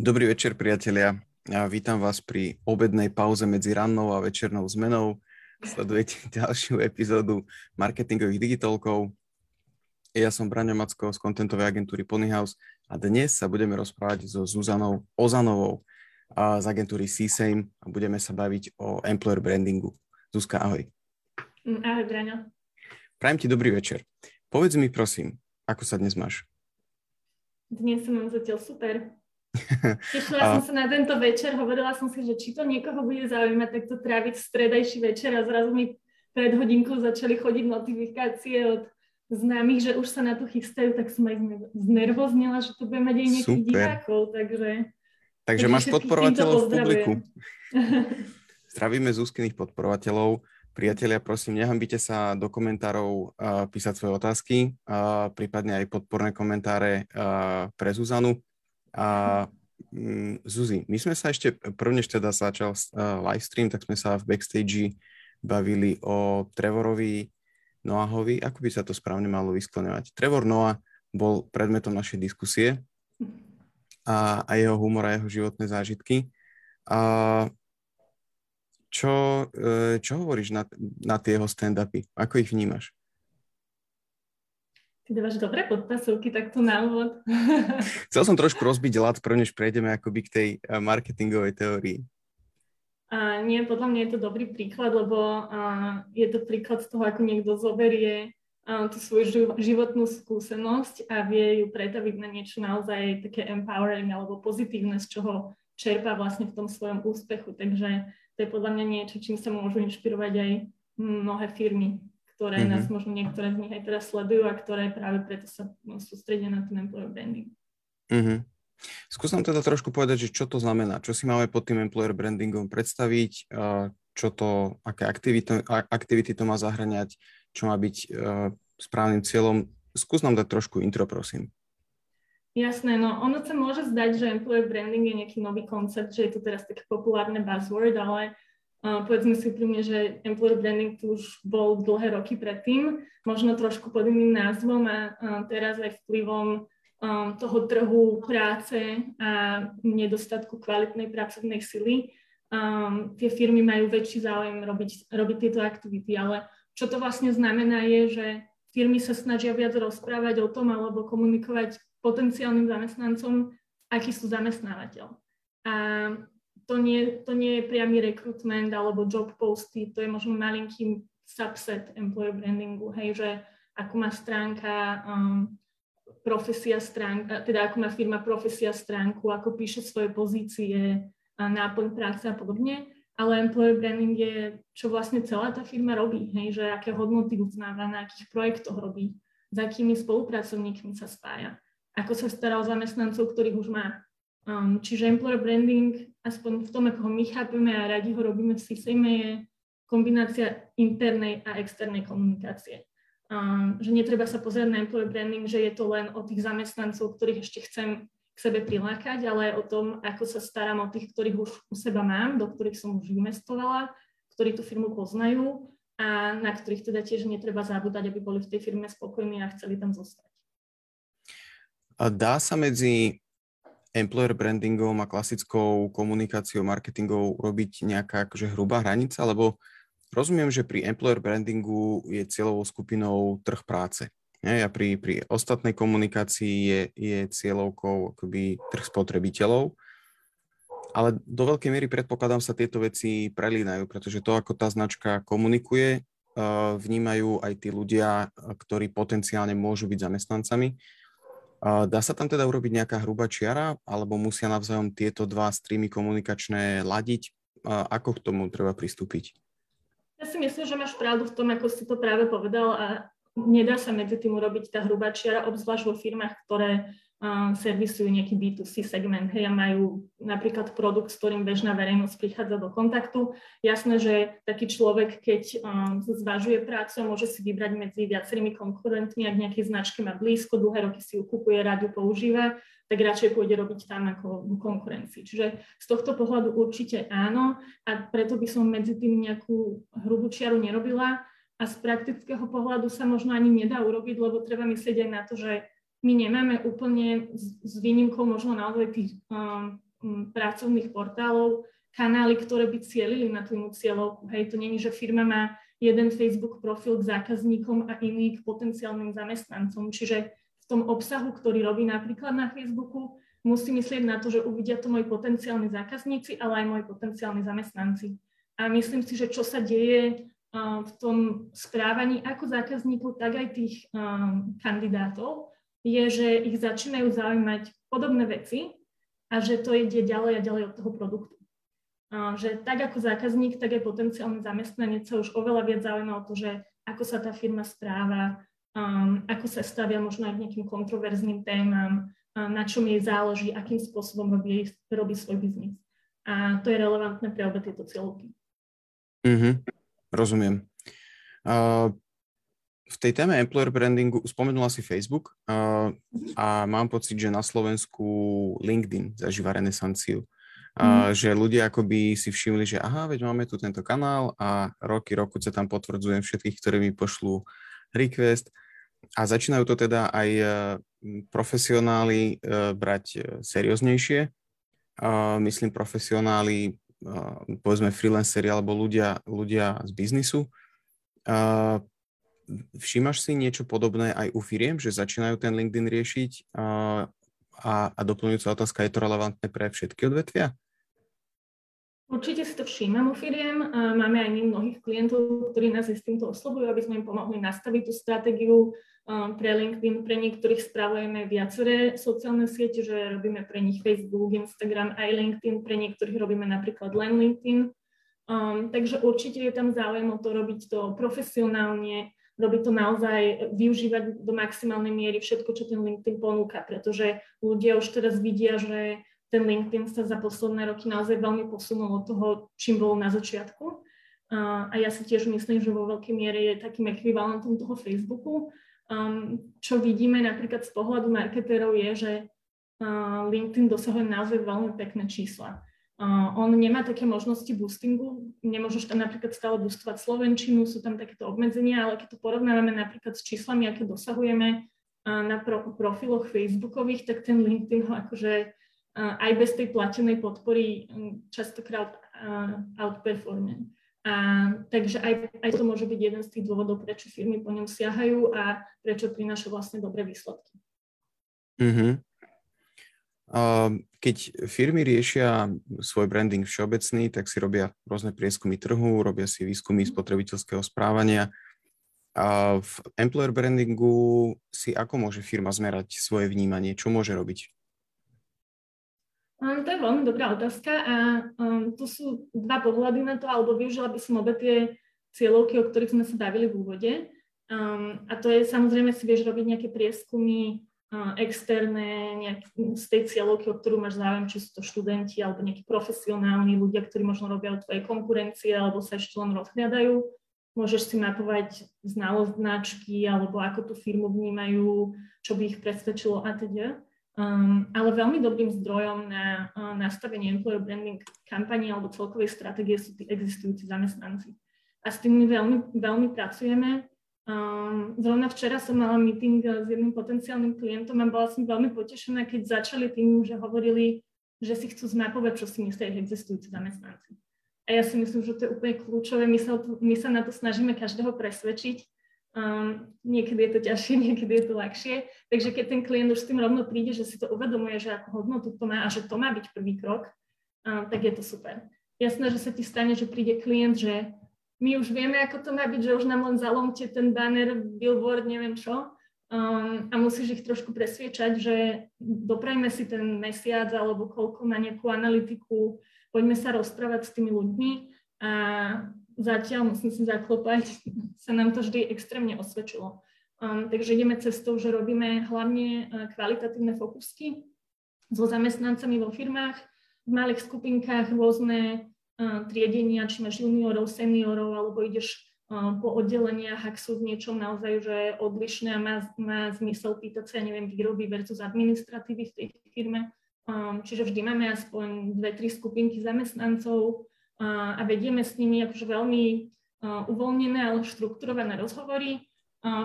Dobrý večer, priatelia. Ja vítam vás pri obednej pauze medzi rannou a večernou zmenou. Sledujete ďalšiu epizódu marketingových digitálkov. Ja som Braňo Macko z kontentovej agentúry Ponyhouse a dnes sa budeme rozprávať so Zuzanou Ozanovou z agentúry CSAME a budeme sa baviť o employer brandingu. Zuzka, ahoj. Mm, ahoj, Braňo. Prajem ti dobrý večer. Povedz mi prosím, ako sa dnes máš? Dnes som mám zatiaľ super. Tešila a... som sa na tento večer, hovorila som si, že či to niekoho bude zaujímať, tak to tráviť stredajší večer a zrazu mi pred hodinkou začali chodiť notifikácie od známych, že už sa na to chystajú, tak som aj znervoznila, že to bude mať aj nejakých divákov, takže... Takže máš podporovateľov v publiku. Zdravíme Zuzkyných podporovateľov. Priatelia, prosím, nehambite sa do komentárov uh, písať svoje otázky, uh, prípadne aj podporné komentáre uh, pre Zuzanu. A mm, Zuzi, my sme sa ešte, prvnež teda začal uh, live stream, tak sme sa v backstage bavili o Trevorovi Noahovi, ako by sa to správne malo vyskloňovať. Trevor Noah bol predmetom našej diskusie a, a jeho humor a jeho životné zážitky. A čo, e, čo hovoríš na, na tie jeho stand-upy? Ako ich vnímaš? Ty dávaš dobré podpasovky takto na úvod. Chcel som trošku rozbiť lat, prv než prejdeme akoby k tej eh, marketingovej teórii. A nie, podľa mňa je to dobrý príklad, lebo a, je to príklad z toho, ako niekto zoberie a, tú svoju životnú skúsenosť a vie ju pretaviť na niečo naozaj také empowering alebo pozitívne, z čoho čerpá vlastne v tom svojom úspechu. Takže to je podľa mňa niečo, čím sa môžu inšpirovať aj mnohé firmy ktoré mm-hmm. nás možno niektoré z nich aj teraz sledujú a ktoré práve preto sa sústredia na ten employer branding. Mm-hmm. Skús nám teda trošku povedať, že čo to znamená, čo si máme pod tým employer brandingom predstaviť, čo to, aké aktivity, aktivity to má zahraniať, čo má byť správnym cieľom. Skús nám dať trošku intro, prosím. Jasné, no ono sa môže zdať, že employer branding je nejaký nový koncept, že je to teraz také populárne buzzword, ale Uh, povedzme si úprimne, že employer branding tu už bol dlhé roky predtým, možno trošku pod iným názvom a teraz aj vplyvom toho trhu práce a nedostatku kvalitnej pracovnej sily. Um, tie firmy majú väčší záujem robiť, robiť tieto aktivity, ale čo to vlastne znamená je, že firmy sa snažia viac rozprávať o tom alebo komunikovať potenciálnym zamestnancom, aký sú zamestnávateľ. A to nie, to nie je priamy rekrutment alebo job posty, to je možno malinký subset employer brandingu, hej, že ako má stránka um, profesia stránka, teda ako má firma profesia stránku, ako píše svoje pozície, náplň práce a podobne, ale employer branding je, čo vlastne celá tá firma robí, hej, že aké hodnoty uznáva, na akých projektoch robí, s akými spolupracovníkmi sa spája, ako sa stará o zamestnancov, ktorých už má. Um, čiže employer branding, aspoň v tom, ako ho my chápeme a radi ho robíme v systéme, je kombinácia internej a externej komunikácie. Um, že netreba sa pozerať na employer branding, že je to len o tých zamestnancov, ktorých ešte chcem k sebe prilákať, ale aj o tom, ako sa starám o tých, ktorých už u seba mám, do ktorých som už investovala, ktorí tú firmu poznajú a na ktorých teda tiež netreba zabúdať, aby boli v tej firme spokojní a chceli tam zostať. Dá sa medzi employer brandingom a klasickou komunikáciou, marketingou robiť nejaká akože hrubá hranica, lebo rozumiem, že pri employer brandingu je cieľovou skupinou trh práce. Nie? A pri, pri ostatnej komunikácii je, je cieľovkou akoby trh spotrebiteľov. Ale do veľkej miery predpokladám sa tieto veci prelínajú, pretože to, ako tá značka komunikuje, vnímajú aj tí ľudia, ktorí potenciálne môžu byť zamestnancami Dá sa tam teda urobiť nejaká hrubá čiara, alebo musia navzájom tieto dva streamy komunikačné ladiť? Ako k tomu treba pristúpiť? Ja si myslím, že máš pravdu v tom, ako si to práve povedal a nedá sa medzi tým urobiť tá hrubá čiara, obzvlášť vo firmách, ktoré servisujú nejaký B2C segment hej, a majú napríklad produkt, s ktorým bežná verejnosť prichádza do kontaktu. Jasné, že taký človek, keď um, zvažuje prácu, môže si vybrať medzi viacerými konkurentmi, ak nejaké značky má blízko, dlhé roky si ju kupuje, rád používa, tak radšej pôjde robiť tam ako konkurencii. Čiže z tohto pohľadu určite áno a preto by som medzi tým nejakú hrubú čiaru nerobila a z praktického pohľadu sa možno ani nedá urobiť, lebo treba myslieť aj na to, že my nemáme úplne s výnimkou možno naozaj tých um, um, pracovných portálov kanály, ktoré by cielili na tú cieľovku. Hej, to není, že firma má jeden Facebook profil k zákazníkom a iný k potenciálnym zamestnancom. Čiže v tom obsahu, ktorý robí napríklad na Facebooku, musí myslieť na to, že uvidia to moji potenciálni zákazníci, ale aj moji potenciálni zamestnanci. A myslím si, že čo sa deje uh, v tom správaní ako zákazníkov, tak aj tých um, kandidátov, je, že ich začínajú zaujímať podobné veci a že to ide ďalej a ďalej od toho produktu že tak ako zákazník, tak aj potenciálny zamestnanec sa už oveľa viac zaujíma o to, že ako sa tá firma správa, um, ako sa stavia možno aj k nejakým kontroverzným témam, um, na čom jej záleží, akým spôsobom robí, robí svoj biznis. A to je relevantné pre obe tieto cieľovky. Mm-hmm. Rozumiem. Uh, v tej téme employer brandingu spomenula si Facebook uh, a mám pocit, že na Slovensku LinkedIn zažíva renesanciu. A, mm. že ľudia akoby si všimli, že aha, veď máme tu tento kanál a roky, roku sa tam potvrdzujem všetkých, ktorí mi pošlú request a začínajú to teda aj e, profesionáli e, brať e, serióznejšie. Myslím profesionáli, povedzme freelanceri alebo ľudia, ľudia z biznisu. Všímaš si niečo podobné aj u firiem, že začínajú ten LinkedIn riešiť a, a doplňujúca otázka, je to relevantné pre všetky odvetvia? Určite si to všímam u firiem. Máme aj my mnohých klientov, ktorí nás s týmto oslovujú, aby sme im pomohli nastaviť tú stratégiu pre LinkedIn. Pre niektorých spravujeme viaceré sociálne siete, že robíme pre nich Facebook, Instagram aj LinkedIn. Pre niektorých robíme napríklad len LinkedIn. Um, takže určite je tam záujem o to robiť to profesionálne, robiť to naozaj, využívať do maximálnej miery všetko, čo ten LinkedIn ponúka, pretože ľudia už teraz vidia, že ten LinkedIn sa za posledné roky naozaj veľmi posunul od toho, čím bol na začiatku. A ja si tiež myslím, že vo veľkej miere je takým ekvivalentom toho Facebooku. Um, čo vidíme napríklad z pohľadu marketérov je, že uh, LinkedIn dosahuje naozaj veľmi pekné čísla. On nemá také možnosti boostingu, nemôžeš tam napríklad stále boostovať Slovenčinu, sú tam takéto obmedzenia, ale keď to porovnávame napríklad s číslami, aké dosahujeme na pro, profiloch Facebookových, tak ten LinkedIn ho akože aj bez tej platenej podpory častokrát outperformuje. A, takže aj, aj to môže byť jeden z tých dôvodov, prečo firmy po ňom siahajú a prečo prináša vlastne dobré výsledky. Mm-hmm. Keď firmy riešia svoj branding všeobecný, tak si robia rôzne prieskumy trhu, robia si výskumy spotrebiteľského správania. A v employer brandingu si ako môže firma zmerať svoje vnímanie? Čo môže robiť? Um, to je veľmi dobrá otázka a um, tu sú dva pohľady na to, alebo využila by som obe tie cieľovky, o ktorých sme sa bavili v úvode. Um, a to je samozrejme si vieš robiť nejaké prieskumy externé nejak, z tej cieľovky, o ktorú máš záujem, či sú to študenti alebo nejakí profesionálni ľudia, ktorí možno robia od tvojej konkurencie alebo sa ešte len rozhľadajú. Môžeš si mapovať znalosť značky alebo ako tú firmu vnímajú, čo by ich presvedčilo a teda. Um, ale veľmi dobrým zdrojom na uh, nastavenie employer branding kampani alebo celkovej stratégie sú tí existujúci zamestnanci. A s tým my veľmi, veľmi pracujeme Zrovna včera som mala meeting s jedným potenciálnym klientom a bola som veľmi potešená, keď začali tým, že hovorili, že si chcú zmapovať, čo si myslia ich existujúci zamestnanci. A ja si myslím, že to je úplne kľúčové. My sa, my sa na to snažíme každého presvedčiť. Um, niekedy je to ťažšie, niekedy je to ľahšie. Takže keď ten klient už s tým rovno príde, že si to uvedomuje, že ako hodnotu to má a že to má byť prvý krok, um, tak je to super. Jasné, že sa ti stane, že príde klient, že my už vieme, ako to má byť, že už nám len zalomte ten banner, billboard, neviem čo. Um, a musíš ich trošku presviečať, že doprajme si ten mesiac alebo koľko na nejakú analytiku, poďme sa rozprávať s tými ľuďmi a zatiaľ, musím si zaklopať, sa nám to vždy extrémne osvedčilo. Um, takže ideme cestou, že robíme hlavne uh, kvalitatívne fokusky so zamestnancami vo firmách, v malých skupinkách rôzne triedenia, či máš juniorov, seniorov, alebo ideš po oddeleniach, ak sú v niečom naozaj že odlišné a má, má zmysel pýtať sa, ja neviem, výroby versus administratívy v tej firme. Čiže vždy máme aspoň dve, tri skupinky zamestnancov a vedieme s nimi akože veľmi uvoľnené, ale štrukturované rozhovory.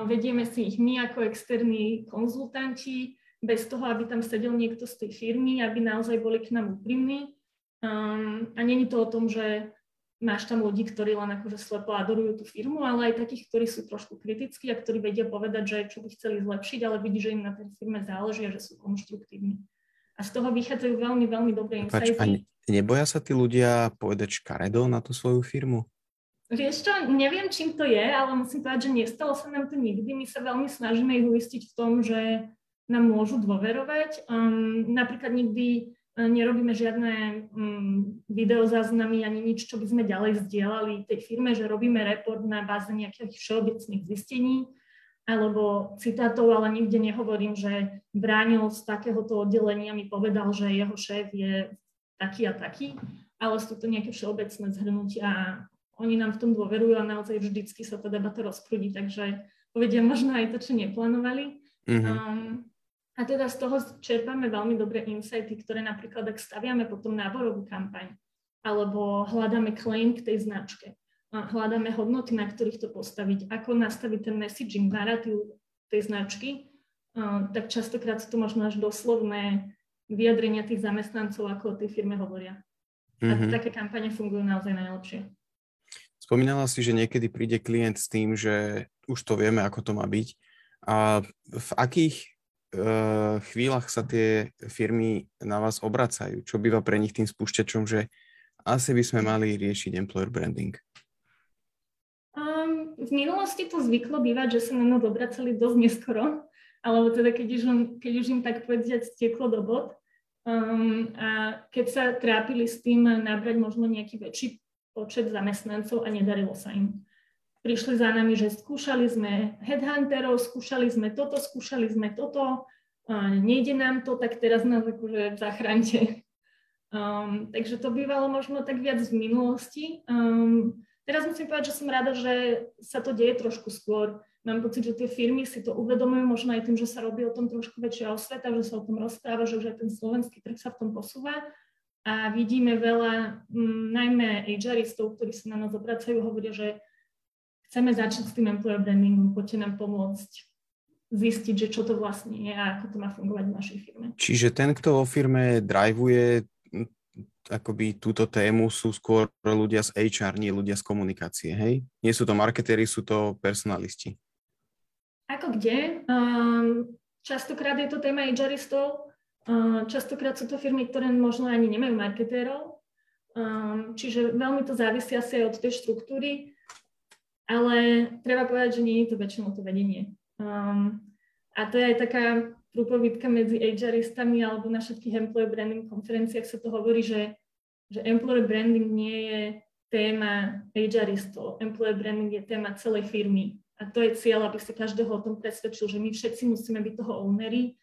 Vedieme si ich my ako externí konzultanti, bez toho, aby tam sedel niekto z tej firmy, aby naozaj boli k nám úprimní. Um, a není to o tom, že máš tam ľudí, ktorí len akože slepo adorujú tú firmu, ale aj takých, ktorí sú trošku kritickí a ktorí vedia povedať, že čo by chceli zlepšiť, ale vidí, že im na tej firme záleží a že sú konštruktívni. A z toho vychádzajú veľmi, veľmi dobré insighty. a neboja sa tí ľudia povedať škaredo na tú svoju firmu? Vieš čo, neviem, čím to je, ale musím povedať, že nestalo sa nám to nikdy. My sa veľmi snažíme ich uistiť v tom, že nám môžu dôverovať. Um, napríklad nikdy nerobíme žiadne um, videozáznamy ani nič, čo by sme ďalej zdieľali tej firme, že robíme report na báze nejakých všeobecných zistení alebo citátov, ale nikde nehovorím, že bránil z takéhoto oddelenia mi povedal, že jeho šéf je taký a taký, ale sú to nejaké všeobecné zhrnutia a oni nám v tom dôverujú a naozaj vždycky sa tá debata rozprúdi, takže povedia možno aj to, čo neplánovali. Mm-hmm. Um, a teda z toho čerpáme veľmi dobré insighty, ktoré napríklad, ak staviame potom náborovú kampaň, alebo hľadáme claim k tej značke, hľadáme hodnoty, na ktorých to postaviť, ako nastaviť ten messaging, narratív tej značky, tak častokrát sú to možno až doslovné vyjadrenia tých zamestnancov, ako o tej firme hovoria. Mm-hmm. A také kampane fungujú naozaj najlepšie. Spomínala si, že niekedy príde klient s tým, že už to vieme, ako to má byť. A v akých chvíľach sa tie firmy na vás obracajú? Čo býva pre nich tým spúšťačom, že asi by sme mali riešiť employer branding? Um, v minulosti to zvyklo bývať, že sa na nás obracali dosť neskoro, alebo teda keď už, keď už im tak povedzať stieklo do bod. Um, a keď sa trápili s tým nabrať možno nejaký väčší počet zamestnancov a nedarilo sa im prišli za nami, že skúšali sme headhunterov, skúšali sme toto, skúšali sme toto, nejde nám to, tak teraz nás akože zachránte. Um, takže to bývalo možno tak viac v minulosti. Um, teraz musím povedať, že som rada, že sa to deje trošku skôr. Mám pocit, že tie firmy si to uvedomujú možno aj tým, že sa robí o tom trošku väčšia osveta, že sa o tom rozpráva, že už aj ten slovenský trh sa v tom posúva. A vidíme veľa, m, najmä HRistov, ktorí sa na nás obracajú, hovoria, že chceme začať s tým employer brandingom, poďte nám pomôcť zistiť, že čo to vlastne je a ako to má fungovať v našej firme. Čiže ten, kto vo firme drivuje akoby túto tému, sú skôr ľudia z HR, nie ľudia z komunikácie, hej? Nie sú to marketéri, sú to personalisti. Ako kde? Um, častokrát je to téma HRistov, um, častokrát sú to firmy, ktoré možno ani nemajú marketérov, um, čiže veľmi to závisí asi aj od tej štruktúry ale treba povedať, že nie je to väčšinou to vedenie. Um, a to je aj taká prúpovidka medzi HRistami alebo na všetkých employer branding konferenciách sa to hovorí, že, že employer branding nie je téma HRistov. Employer branding je téma celej firmy. A to je cieľ, aby sa každého o tom presvedčil, že my všetci musíme byť toho ownery,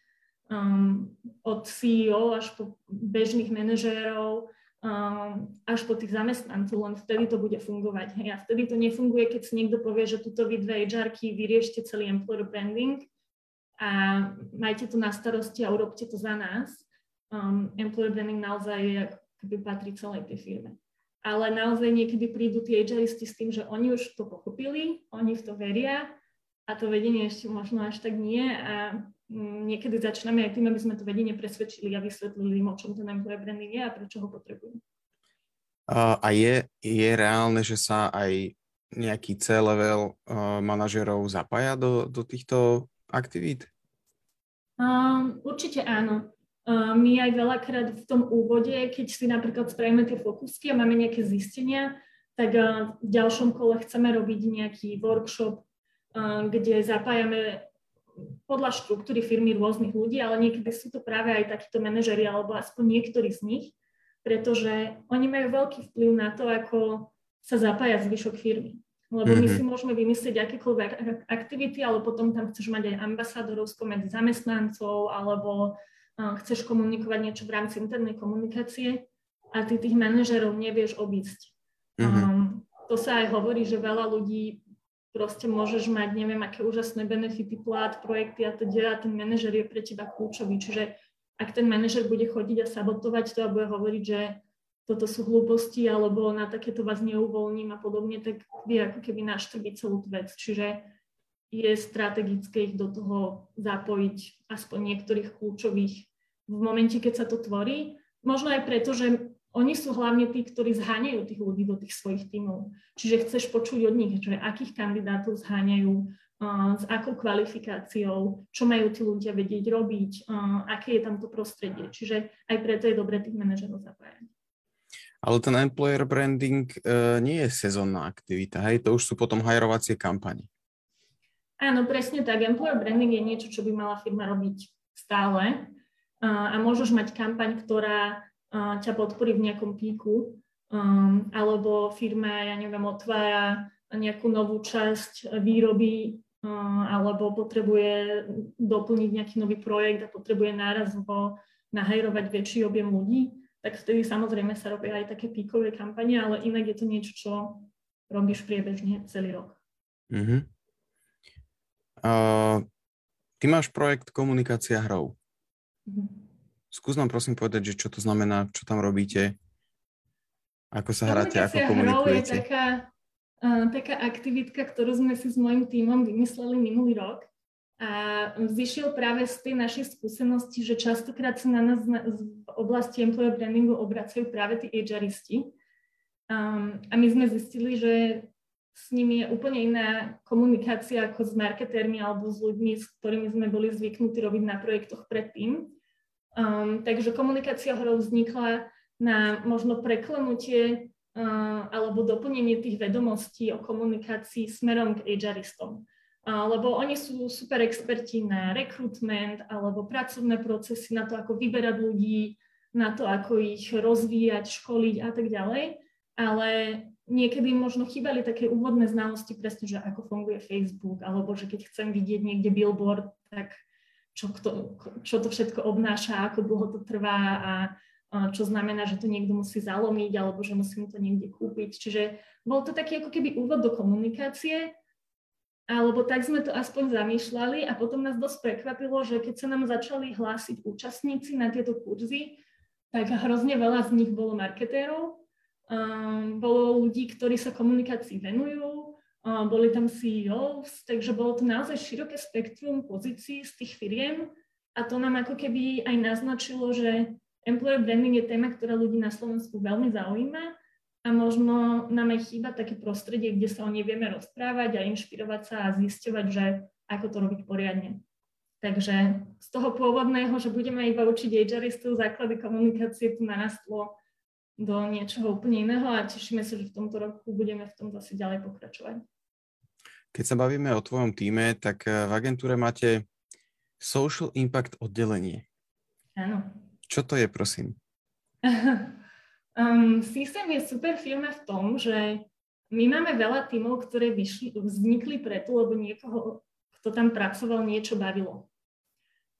um, od CEO až po bežných manažérov, až po tých zamestnancov, len vtedy to bude fungovať. Hej. A vtedy to nefunguje, keď si niekto povie, že tuto vy dve hr vyriešte celý employer branding a majte to na starosti a urobte to za nás. Um, employer branding naozaj keby patrí celej tej firme. Ale naozaj niekedy prídu tí HRisti s tým, že oni už to pochopili, oni v to veria a to vedenie ešte možno až tak nie a niekedy začíname aj tým, aby sme to vedenie presvedčili a vysvetlili im, o čom ten employer branding je a prečo ho potrebujú. A je, je reálne, že sa aj nejaký C-level uh, manažerov zapája do, do týchto aktivít? Um, určite áno. Uh, my aj veľakrát v tom úvode, keď si napríklad spravíme tie fokusky a máme nejaké zistenia, tak uh, v ďalšom kole chceme robiť nejaký workshop, uh, kde zapájame podľa štruktúry firmy rôznych ľudí, ale niekedy sú to práve aj takíto manažeri alebo aspoň niektorí z nich, pretože oni majú veľký vplyv na to, ako sa zapája zvyšok firmy. Lebo my mhm. si môžeme vymyslieť akékoľvek aktivity, ale potom tam chceš mať aj ambasádorov spomedzi zamestnancov alebo chceš komunikovať niečo v rámci internej komunikácie a ty tých manažerov nevieš obísť. Mm-hmm. Um, to sa aj hovorí, že veľa ľudí proste môžeš mať neviem aké úžasné benefity, plát, projekty a teda a ten manažer je pre teba kľúčový. Čiže ak ten manažer bude chodiť a sabotovať to a bude hovoriť, že toto sú hlúposti alebo na takéto vás neuvoľním a podobne, tak vie ako keby naštrbiť celú tú vec. Čiže je strategické ich do toho zapojiť aspoň niektorých kľúčových v momente, keď sa to tvorí. Možno aj preto, že oni sú hlavne tí, ktorí zháňajú tých ľudí do tých svojich tímov. Čiže chceš počuť od nich, že akých kandidátov zháňajú, uh, s akou kvalifikáciou, čo majú tí ľudia vedieť robiť, uh, aké je tam to prostredie. Čiže aj preto je dobre tých manažerov zapájať. Ale ten employer branding uh, nie je sezónna aktivita, hej? To už sú potom hajrovacie kampane. Áno, presne tak. Employer branding je niečo, čo by mala firma robiť stále. Uh, a môžeš mať kampaň, ktorá ťa podporí v nejakom píku, um, alebo firma, ja neviem, otvára nejakú novú časť výroby uh, alebo potrebuje doplniť nejaký nový projekt a potrebuje nárazovo nahajrovať väčší objem ľudí, tak vtedy samozrejme sa robia aj také píkové kampanie, ale inak je to niečo, čo robíš priebežne celý rok. Uh-huh. Uh, ty máš projekt Komunikácia hrou. Uh-huh. Skús nám prosím povedať, že čo to znamená, čo tam robíte, ako sa hráte, ako komunikujete. je taká, uh, taká aktivitka, ktorú sme si s mojim tímom vymysleli minulý rok a zišiel práve z tej našej skúsenosti, že častokrát sa na nás na, v oblasti employer brandingu obracajú práve tí HRisti. Um, a my sme zistili, že s nimi je úplne iná komunikácia ako s marketérmi alebo s ľuďmi, s ktorými sme boli zvyknutí robiť na projektoch predtým. Um, takže komunikácia hrou vznikla na možno preklenutie uh, alebo doplnenie tých vedomostí o komunikácii smerom k HRistom. Uh, lebo oni sú super experti na rekrutment alebo pracovné procesy, na to, ako vyberať ľudí, na to, ako ich rozvíjať, školiť a tak ďalej. Ale niekedy možno chýbali také úvodné znalosti presne, že ako funguje Facebook, alebo že keď chcem vidieť niekde billboard, tak čo, kto, čo to všetko obnáša, ako dlho to trvá a čo znamená, že to niekto musí zalomiť alebo že musím to niekde kúpiť. Čiže bol to taký ako keby úvod do komunikácie, alebo tak sme to aspoň zamýšľali a potom nás dosť prekvapilo, že keď sa nám začali hlásiť účastníci na tieto kurzy, tak hrozne veľa z nich bolo marketérov, um, bolo ľudí, ktorí sa komunikácii venujú, boli tam CEOs, takže bolo to naozaj široké spektrum pozícií z tých firiem a to nám ako keby aj naznačilo, že employer branding je téma, ktorá ľudí na Slovensku veľmi zaujíma a možno nám aj chýba také prostredie, kde sa o nej vieme rozprávať a inšpirovať sa a zisťovať, že ako to robiť poriadne. Takže z toho pôvodného, že budeme iba učiť HRistov základy komunikácie, tu narastlo do niečoho úplne iného a tešíme sa, že v tomto roku budeme v tom zase ďalej pokračovať. Keď sa bavíme o tvojom týme, tak eh, v agentúre máte Social Impact oddelenie. Áno. Čo to je, prosím? um, System je super firma v tom, že my máme veľa tímov, ktoré vyšli, vznikli preto, lebo niekoho, kto tam pracoval, niečo bavilo.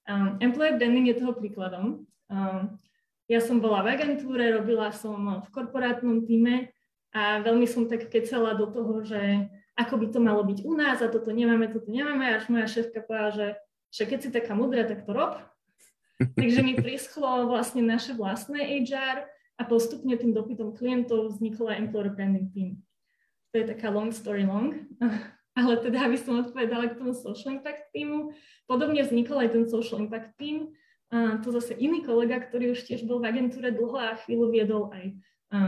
Um, employer branding je toho príkladom. Um, ja som bola v agentúre, robila som v korporátnom týme a veľmi som tak kecela do toho, že ako by to malo byť u nás a toto nemáme, toto nemáme. Až moja šéfka povedala, že, že keď si taká mudrá, tak to rob. Takže mi prischlo vlastne naše vlastné HR a postupne tým dopytom klientov vznikla Employer Branding Team. To je taká long story long. Ale teda, aby som odpovedala k tomu Social Impact Teamu, podobne vznikol aj ten Social Impact Team. A to zase iný kolega, ktorý už tiež bol v agentúre dlho a chvíľu viedol aj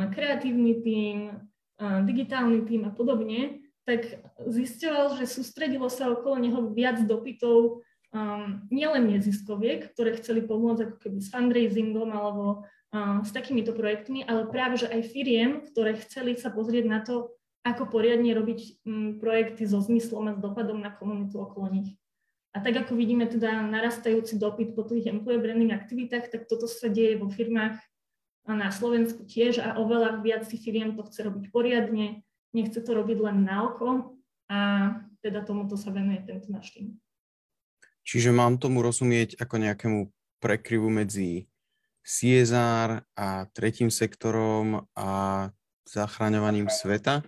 kreatívny tým, digitálny tým a podobne tak zistil, že sústredilo sa okolo neho viac dopytov um, nielen neziskoviek, ktoré chceli pomôcť ako keby s fundraisingom alebo um, s takýmito projektmi, ale práve že aj firiem, ktoré chceli sa pozrieť na to, ako poriadne robiť um, projekty so zmyslom a s dopadom na komunitu okolo nich. A tak ako vidíme teda narastajúci dopyt po tých employee branding aktivitách, tak toto sa deje vo firmách na Slovensku tiež a oveľa viac si firiem to chce robiť poriadne, nechce to robiť len na oko a teda tomuto sa venuje tento náš tým. Čiže mám tomu rozumieť ako nejakému prekryvu medzi CSR a tretím sektorom a zachraňovaním sveta?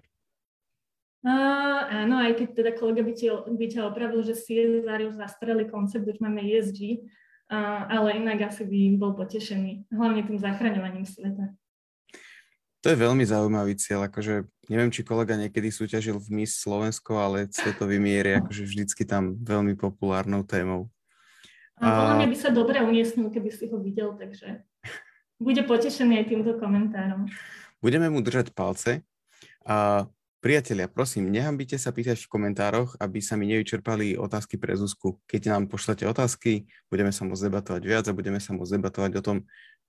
Uh, áno, aj keď teda kolega by, ťa, by ťa opravil, že CSR už zastarelý koncept, už máme ESG, uh, ale inak asi by bol potešený, hlavne tým zachraňovaním sveta. To je veľmi zaujímavý cieľ, akože neviem, či kolega niekedy súťažil v Miss Slovensko, ale svetový mier je akože vždycky tam veľmi populárnou témou. A podľa mňa by sa dobre umiestnil, keby si ho videl, takže bude potešený aj týmto komentárom. Budeme mu držať palce. A priatelia, prosím, nehambite sa pýtať v komentároch, aby sa mi nevyčerpali otázky pre Zuzku. Keď nám pošlete otázky, budeme sa môcť debatovať viac a budeme sa môcť debatovať o tom,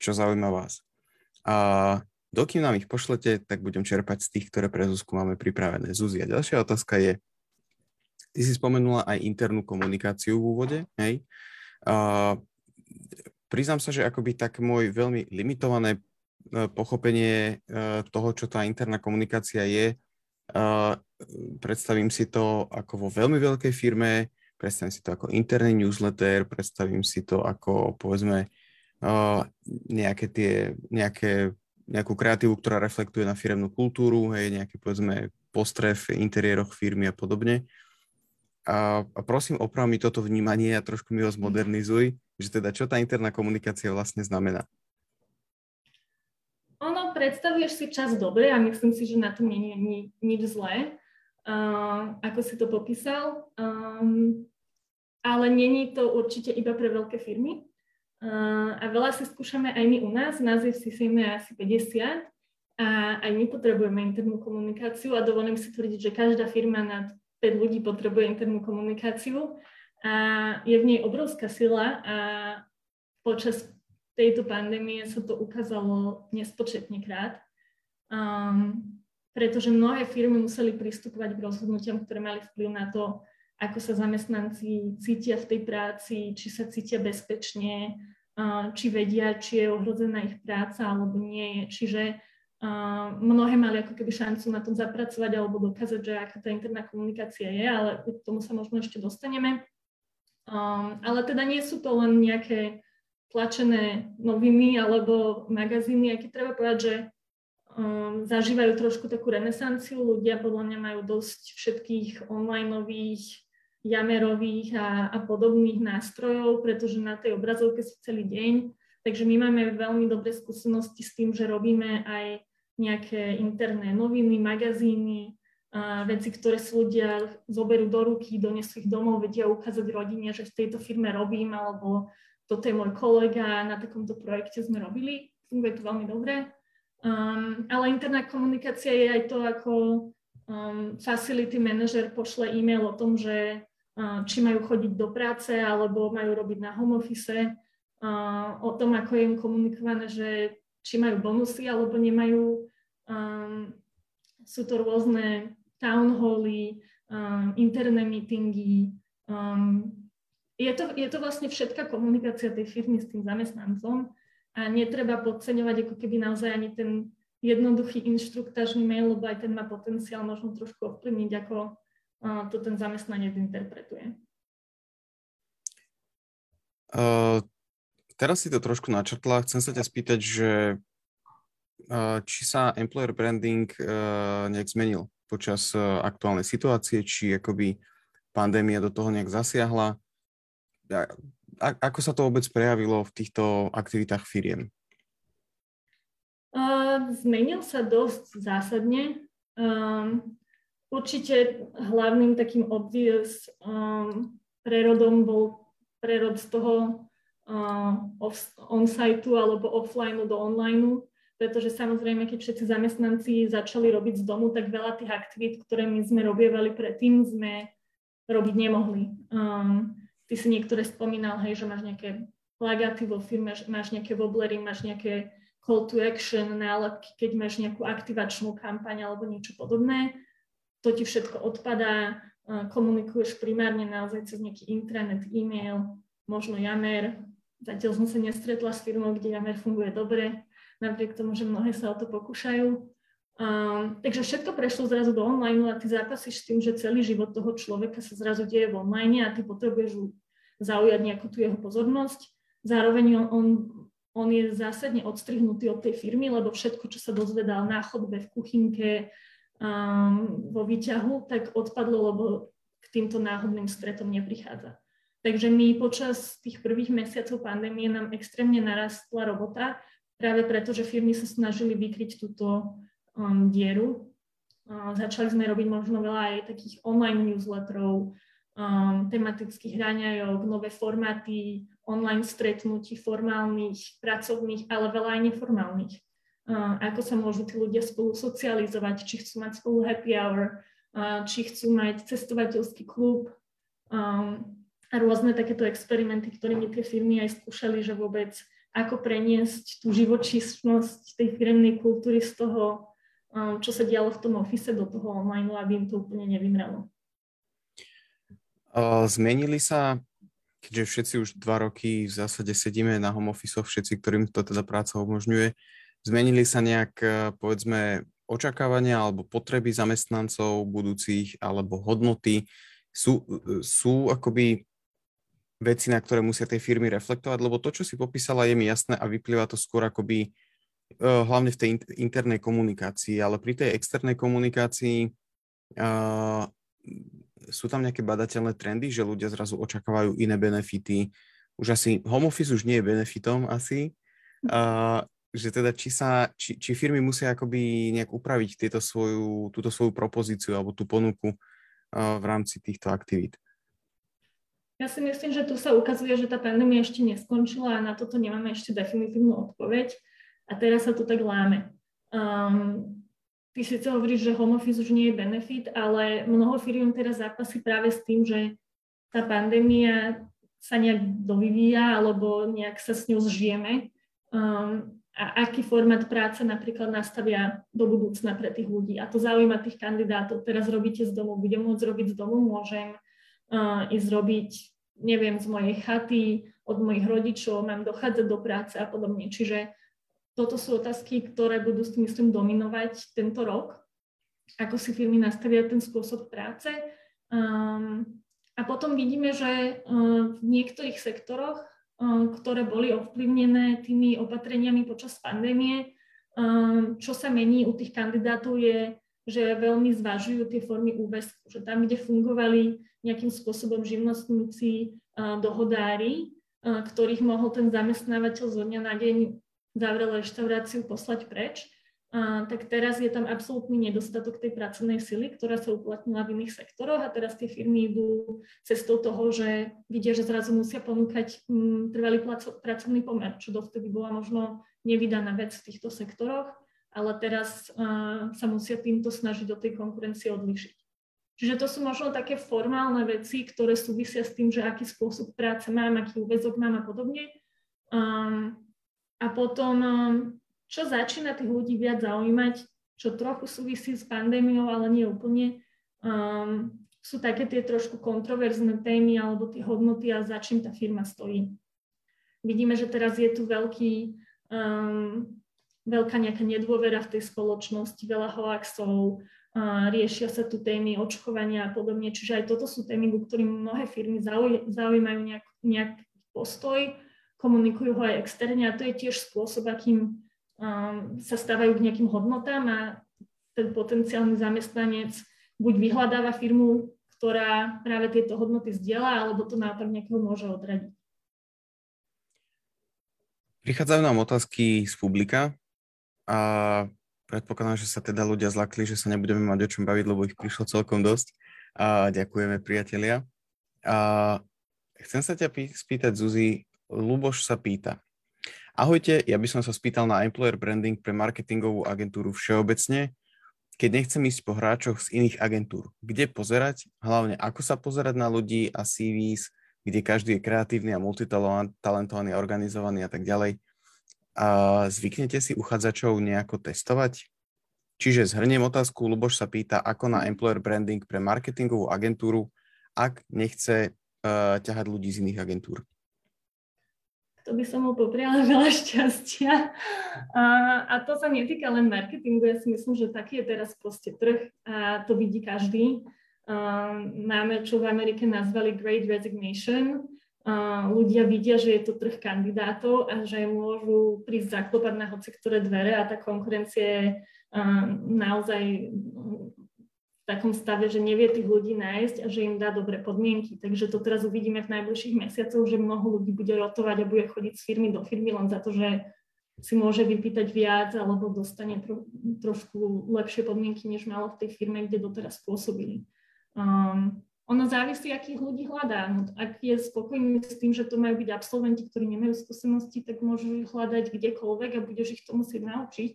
čo zaujíma vás. A dokým nám ich pošlete, tak budem čerpať z tých, ktoré pre Zuzku máme pripravené. Zuzia, ďalšia otázka je, ty si spomenula aj internú komunikáciu v úvode, hej? A, priznám sa, že akoby tak môj veľmi limitované e, pochopenie e, toho, čo tá interná komunikácia je, predstavím si to ako vo veľmi veľkej firme, predstavím si to ako interný newsletter, predstavím si to ako povedzme nejaké tie, nejaké nejakú kreatívu, ktorá reflektuje na firemnú kultúru, hej, nejaké povedzme postref v interiéroch firmy a podobne. A, a prosím, oprav mi toto vnímanie a trošku mi ho zmodernizuj, že teda čo tá interná komunikácia vlastne znamená. Ono, predstavuješ si čas dobre a myslím si, že na tom nie je ni, nič zlé, uh, ako si to popísal. Um, ale není to určite iba pre veľké firmy. A veľa si skúšame aj my u nás, nás je v CCM asi 50 a aj my potrebujeme internú komunikáciu a dovolím si tvrdiť, že každá firma nad 5 ľudí potrebuje internú komunikáciu a je v nej obrovská sila a počas tejto pandémie sa to ukázalo nespočetne krát, um, pretože mnohé firmy museli pristupovať k rozhodnutiam, ktoré mali vplyv na to, ako sa zamestnanci cítia v tej práci, či sa cítia bezpečne, či vedia, či je ohrozená ich práca alebo nie. Čiže mnohé mali ako keby šancu na tom zapracovať alebo dokázať, že aká tá interná komunikácia je, ale k tomu sa možno ešte dostaneme. ale teda nie sú to len nejaké tlačené noviny alebo magazíny, aj keď treba povedať, že um, zažívajú trošku takú renesanciu. Ľudia podľa mňa majú dosť všetkých online jamerových a, a podobných nástrojov, pretože na tej obrazovke sú celý deň. Takže my máme veľmi dobré skúsenosti s tým, že robíme aj nejaké interné noviny, magazíny, a veci, ktoré si ľudia zoberú do ruky, donesú ich domov, vedia ukázať rodine, že v tejto firme robím, alebo toto je môj kolega, na takomto projekte sme robili. Funguje to veľmi dobre. Um, ale interná komunikácia je aj to, ako um, facility manager pošle e-mail o tom, že či majú chodiť do práce alebo majú robiť na home office, o tom, ako je im komunikované, že či majú bonusy alebo nemajú. Sú to rôzne town hally, interné meetingy. Je, to, je to vlastne všetká komunikácia tej firmy s tým zamestnancom a netreba podceňovať ako keby naozaj ani ten jednoduchý inštruktážny mail, lebo aj ten má potenciál možno trošku ovplyvniť, ako to ten zamestnanec interpretuje. Uh, teraz si to trošku načrtla. Chcem sa ťa spýtať, že uh, či sa employer branding uh, nejak zmenil počas uh, aktuálnej situácie, či akoby pandémia do toho nejak zasiahla. A, a, ako sa to vôbec prejavilo v týchto aktivitách firiem? Uh, zmenil sa dosť zásadne. Um, Určite hlavným takým obvious um, prerodom bol prerod z toho uh, on-siteu alebo offline do online, pretože samozrejme, keď všetci zamestnanci začali robiť z domu, tak veľa tých aktivít, ktoré my sme robievali predtým, sme robiť nemohli. Um, ty si niektoré spomínal, hej, že máš nejaké plagáty vo firme, máš nejaké woblery, máš nejaké call to action, nálepky, keď máš nejakú aktivačnú kampaň alebo niečo podobné to ti všetko odpadá, komunikuješ primárne naozaj cez nejaký intranet, e-mail, možno Jamer. Zatiaľ som sa nestretla s firmou, kde Jamer funguje dobre, napriek tomu, že mnohé sa o to pokúšajú. Um, takže všetko prešlo zrazu do online a ty zápasíš s tým, že celý život toho človeka sa zrazu deje v online a ty potrebuješ zaujať nejakú tú jeho pozornosť. Zároveň on, on, on je zásadne odstrihnutý od tej firmy, lebo všetko, čo sa dozvedal na chodbe, v kuchynke, um, vo výťahu, tak odpadlo, lebo k týmto náhodným stretom neprichádza. Takže my počas tých prvých mesiacov pandémie nám extrémne narastla robota, práve preto, že firmy sa snažili vykryť túto um, dieru. Uh, začali sme robiť možno veľa aj takých online newsletterov, um, tematických hraňajok, nové formáty, online stretnutí formálnych, pracovných, ale veľa aj neformálnych. Ako sa môžu tí ľudia spolu socializovať, či chcú mať spolu happy hour, či chcú mať cestovateľský klub um, a rôzne takéto experimenty, ktorými tie firmy aj skúšali, že vôbec ako preniesť tú živočíšnosť tej firmnej kultúry z toho, um, čo sa dialo v tom office do toho online, aby im to úplne nevymrelo. Zmenili sa, keďže všetci už dva roky v zásade sedíme na home office, všetci, ktorým to teda práca umožňuje, zmenili sa nejak, e, povedzme, očakávania alebo potreby zamestnancov budúcich alebo hodnoty? Sú, e, sú akoby veci, na ktoré musia tie firmy reflektovať, lebo to, čo si popísala, je mi jasné a vyplýva to skôr akoby uh, hlavne v tej internej komunikácii, ale pri tej externej komunikácii uh, sú tam nejaké badateľné trendy, že ľudia zrazu očakávajú iné benefity. Už asi home office už nie je benefitom asi, uh, že teda či, sa, či, či firmy musia akoby nejak upraviť tieto svoju, túto svoju propozíciu alebo tú ponuku uh, v rámci týchto aktivít. Ja si myslím, že tu sa ukazuje, že tá pandémia ešte neskončila a na toto nemáme ešte definitívnu odpoveď a teraz sa to tak láme. Um, ty síce hovoríš, že home office už nie je benefit, ale mnoho firiem teraz zápasí práve s tým, že tá pandémia sa nejak dovyvíja alebo nejak sa s ňou zžijeme um, a aký formát práce napríklad nastavia do budúcna pre tých ľudí. A to zaujíma tých kandidátov. Teraz robíte z domu, budem môcť robiť z domu, môžem uh, ísť robiť, neviem, z mojej chaty, od mojich rodičov, mám dochádzať do práce a podobne. Čiže toto sú otázky, ktoré budú s myslím, dominovať tento rok, ako si firmy nastavia ten spôsob práce. Um, a potom vidíme, že uh, v niektorých sektoroch, ktoré boli ovplyvnené tými opatreniami počas pandémie, čo sa mení u tých kandidátov je že veľmi zvažujú tie formy úväzku, že tam, kde fungovali nejakým spôsobom živnostníci, dohodári, ktorých mohol ten zamestnávateľ zo dňa na deň zavrel reštauráciu poslať preč, tak teraz je tam absolútny nedostatok tej pracovnej sily, ktorá sa uplatnila v iných sektoroch a teraz tie firmy idú cestou toho, že vidia, že zrazu musia ponúkať mm, trvalý pracovný pomer, čo dovtedy bola možno nevydaná vec v týchto sektoroch ale teraz uh, sa musia týmto snažiť do tej konkurencie odlišiť. Čiže to sú možno také formálne veci, ktoré súvisia s tým, že aký spôsob práce mám, aký úvezok mám a podobne. Um, a potom, čo začína tých ľudí viac zaujímať, čo trochu súvisí s pandémiou, ale nie úplne, um, sú také tie trošku kontroverzné témy alebo tie hodnoty a za čím tá firma stojí. Vidíme, že teraz je tu veľký um, veľká nejaká nedôvera v tej spoločnosti, veľa hoaxov, riešia sa tu témy očkovania a podobne. Čiže aj toto sú témy, ku ktorým mnohé firmy zaujímajú nejak, nejak postoj, komunikujú ho aj externe a to je tiež spôsob, akým sa stávajú k nejakým hodnotám a ten potenciálny zamestnanec buď vyhľadáva firmu, ktorá práve tieto hodnoty zdieľa, alebo to naopak nejakého môže odradiť. Prichádzajú nám otázky z publika. A predpokladám, že sa teda ľudia zlakli, že sa nebudeme mať o čom baviť, lebo ich prišlo celkom dosť. A ďakujeme, priatelia. A chcem sa ťa pý- spýtať, Zuzi, Luboš sa pýta. Ahojte, ja by som sa spýtal na employer branding pre marketingovú agentúru všeobecne, keď nechcem ísť po hráčoch z iných agentúr. Kde pozerať? Hlavne ako sa pozerať na ľudí a CVs, kde každý je kreatívny a multitalentovaný, organizovaný a tak ďalej. A zvyknete si uchádzačov nejako testovať? Čiže zhrniem otázku, Luboš sa pýta, ako na employer branding pre marketingovú agentúru, ak nechce uh, ťahať ľudí z iných agentúr. To by som mu popriala veľa šťastia. A, a to sa netýka len marketingu, ja si myslím, že taký je teraz proste trh a to vidí každý. Um, máme, čo v Amerike nazvali Great Resignation, ľudia vidia, že je to trh kandidátov a že môžu prísť zaklopať na hoci ktoré dvere a tá konkurencia je naozaj v takom stave, že nevie tých ľudí nájsť a že im dá dobré podmienky. Takže to teraz uvidíme v najbližších mesiacoch, že mnoho ľudí bude rotovať a bude chodiť z firmy do firmy len za to, že si môže vypýtať viac alebo dostane tro, trošku lepšie podmienky, než malo v tej firme, kde doteraz pôsobili. Um, ono závisí, akých ľudí hľadá. No, ak je spokojný s tým, že to majú byť absolventi, ktorí nemajú skúsenosti, tak môžu ich hľadať kdekoľvek a budeš ich to musieť naučiť.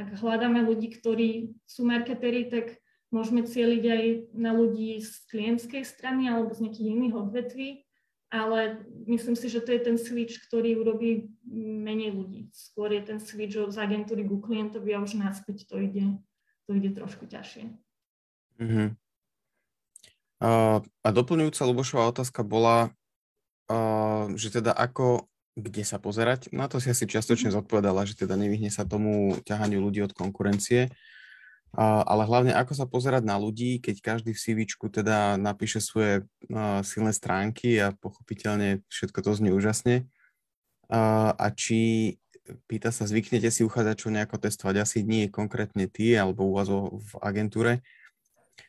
Ak hľadáme ľudí, ktorí sú marketéri, tak môžeme cieliť aj na ľudí z klientskej strany alebo z nejakých iných odvetví, ale myslím si, že to je ten switch, ktorý urobí menej ľudí. Skôr je ten switch z agentúry ku klientovi a už naspäť to ide, to ide trošku ťažšie. Mm-hmm. A doplňujúca Lubošová otázka bola, že teda ako, kde sa pozerať. Na to si asi čiastočne mhm. zodpovedala, že teda nevyhne sa tomu ťahaniu ľudí od konkurencie. Ale hlavne, ako sa pozerať na ľudí, keď každý v CV teda napíše svoje silné stránky a pochopiteľne všetko to znie úžasne. A či, pýta sa, zvyknete si uchádzačov nejako testovať? Asi nie konkrétne ty alebo u vás v agentúre,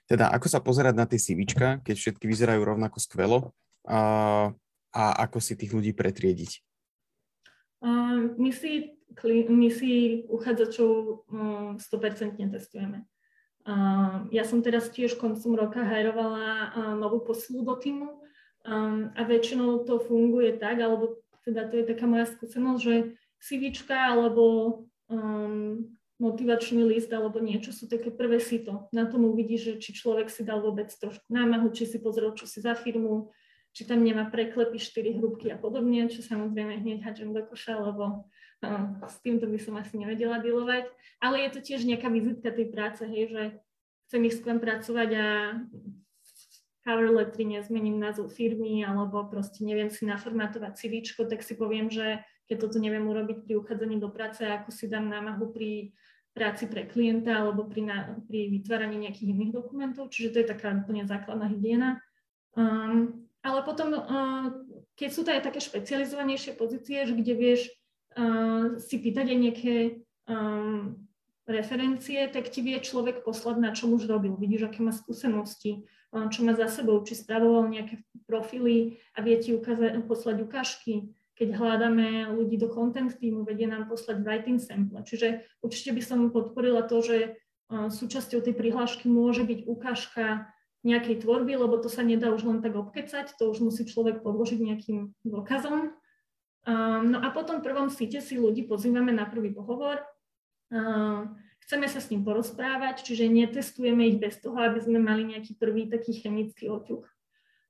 teda ako sa pozerať na tie CVčka, keď všetky vyzerajú rovnako skvelo a, a ako si tých ľudí pretriediť? My, si, my si uchádzačov um, 100% testujeme. Uh, ja som teraz tiež koncom roka hajrovala novú posilu do týmu a väčšinou to funguje tak, alebo teda to je taká moja skúsenosť, že CVčka alebo um, motivačný list alebo niečo sú také prvé sito. Na tom uvidíš, že či človek si dal vôbec trošku námahu, či si pozrel, čo si za firmu, či tam nemá preklepy, štyri hrúbky a podobne, čo samozrejme hneď hádžem do koša, lebo uh, s týmto by som asi nevedela dealovať. Ale je to tiež nejaká vizitka tej práce, hej, že chcem ich s pracovať a cover letteri nezmením názov firmy alebo proste neviem si naformátovať CV, tak si poviem, že keď toto neviem urobiť pri uchádzaní do práce, ako si dám námahu pri práci pre klienta alebo pri, na, pri vytváraní nejakých iných dokumentov, čiže to je taká úplne základná hygiena. Um, ale potom, uh, keď sú to aj také špecializovanejšie pozície, že kde vieš uh, si pýtať aj nejaké um, referencie, tak ti vie človek poslať, na čom už robil. Vidíš, aké má skúsenosti, čo má za sebou, či spravoval nejaké profily a vie ti ukázať, poslať ukážky, keď hľadáme ľudí do content týmu, vedie nám poslať writing sample. Čiže určite by som podporila to, že súčasťou tej prihlášky môže byť ukážka nejakej tvorby, lebo to sa nedá už len tak obkecať, to už musí človek podložiť nejakým dôkazom. No a potom v prvom site si ľudí pozývame na prvý pohovor. Chceme sa s ním porozprávať, čiže netestujeme ich bez toho, aby sme mali nejaký prvý taký chemický oťuk.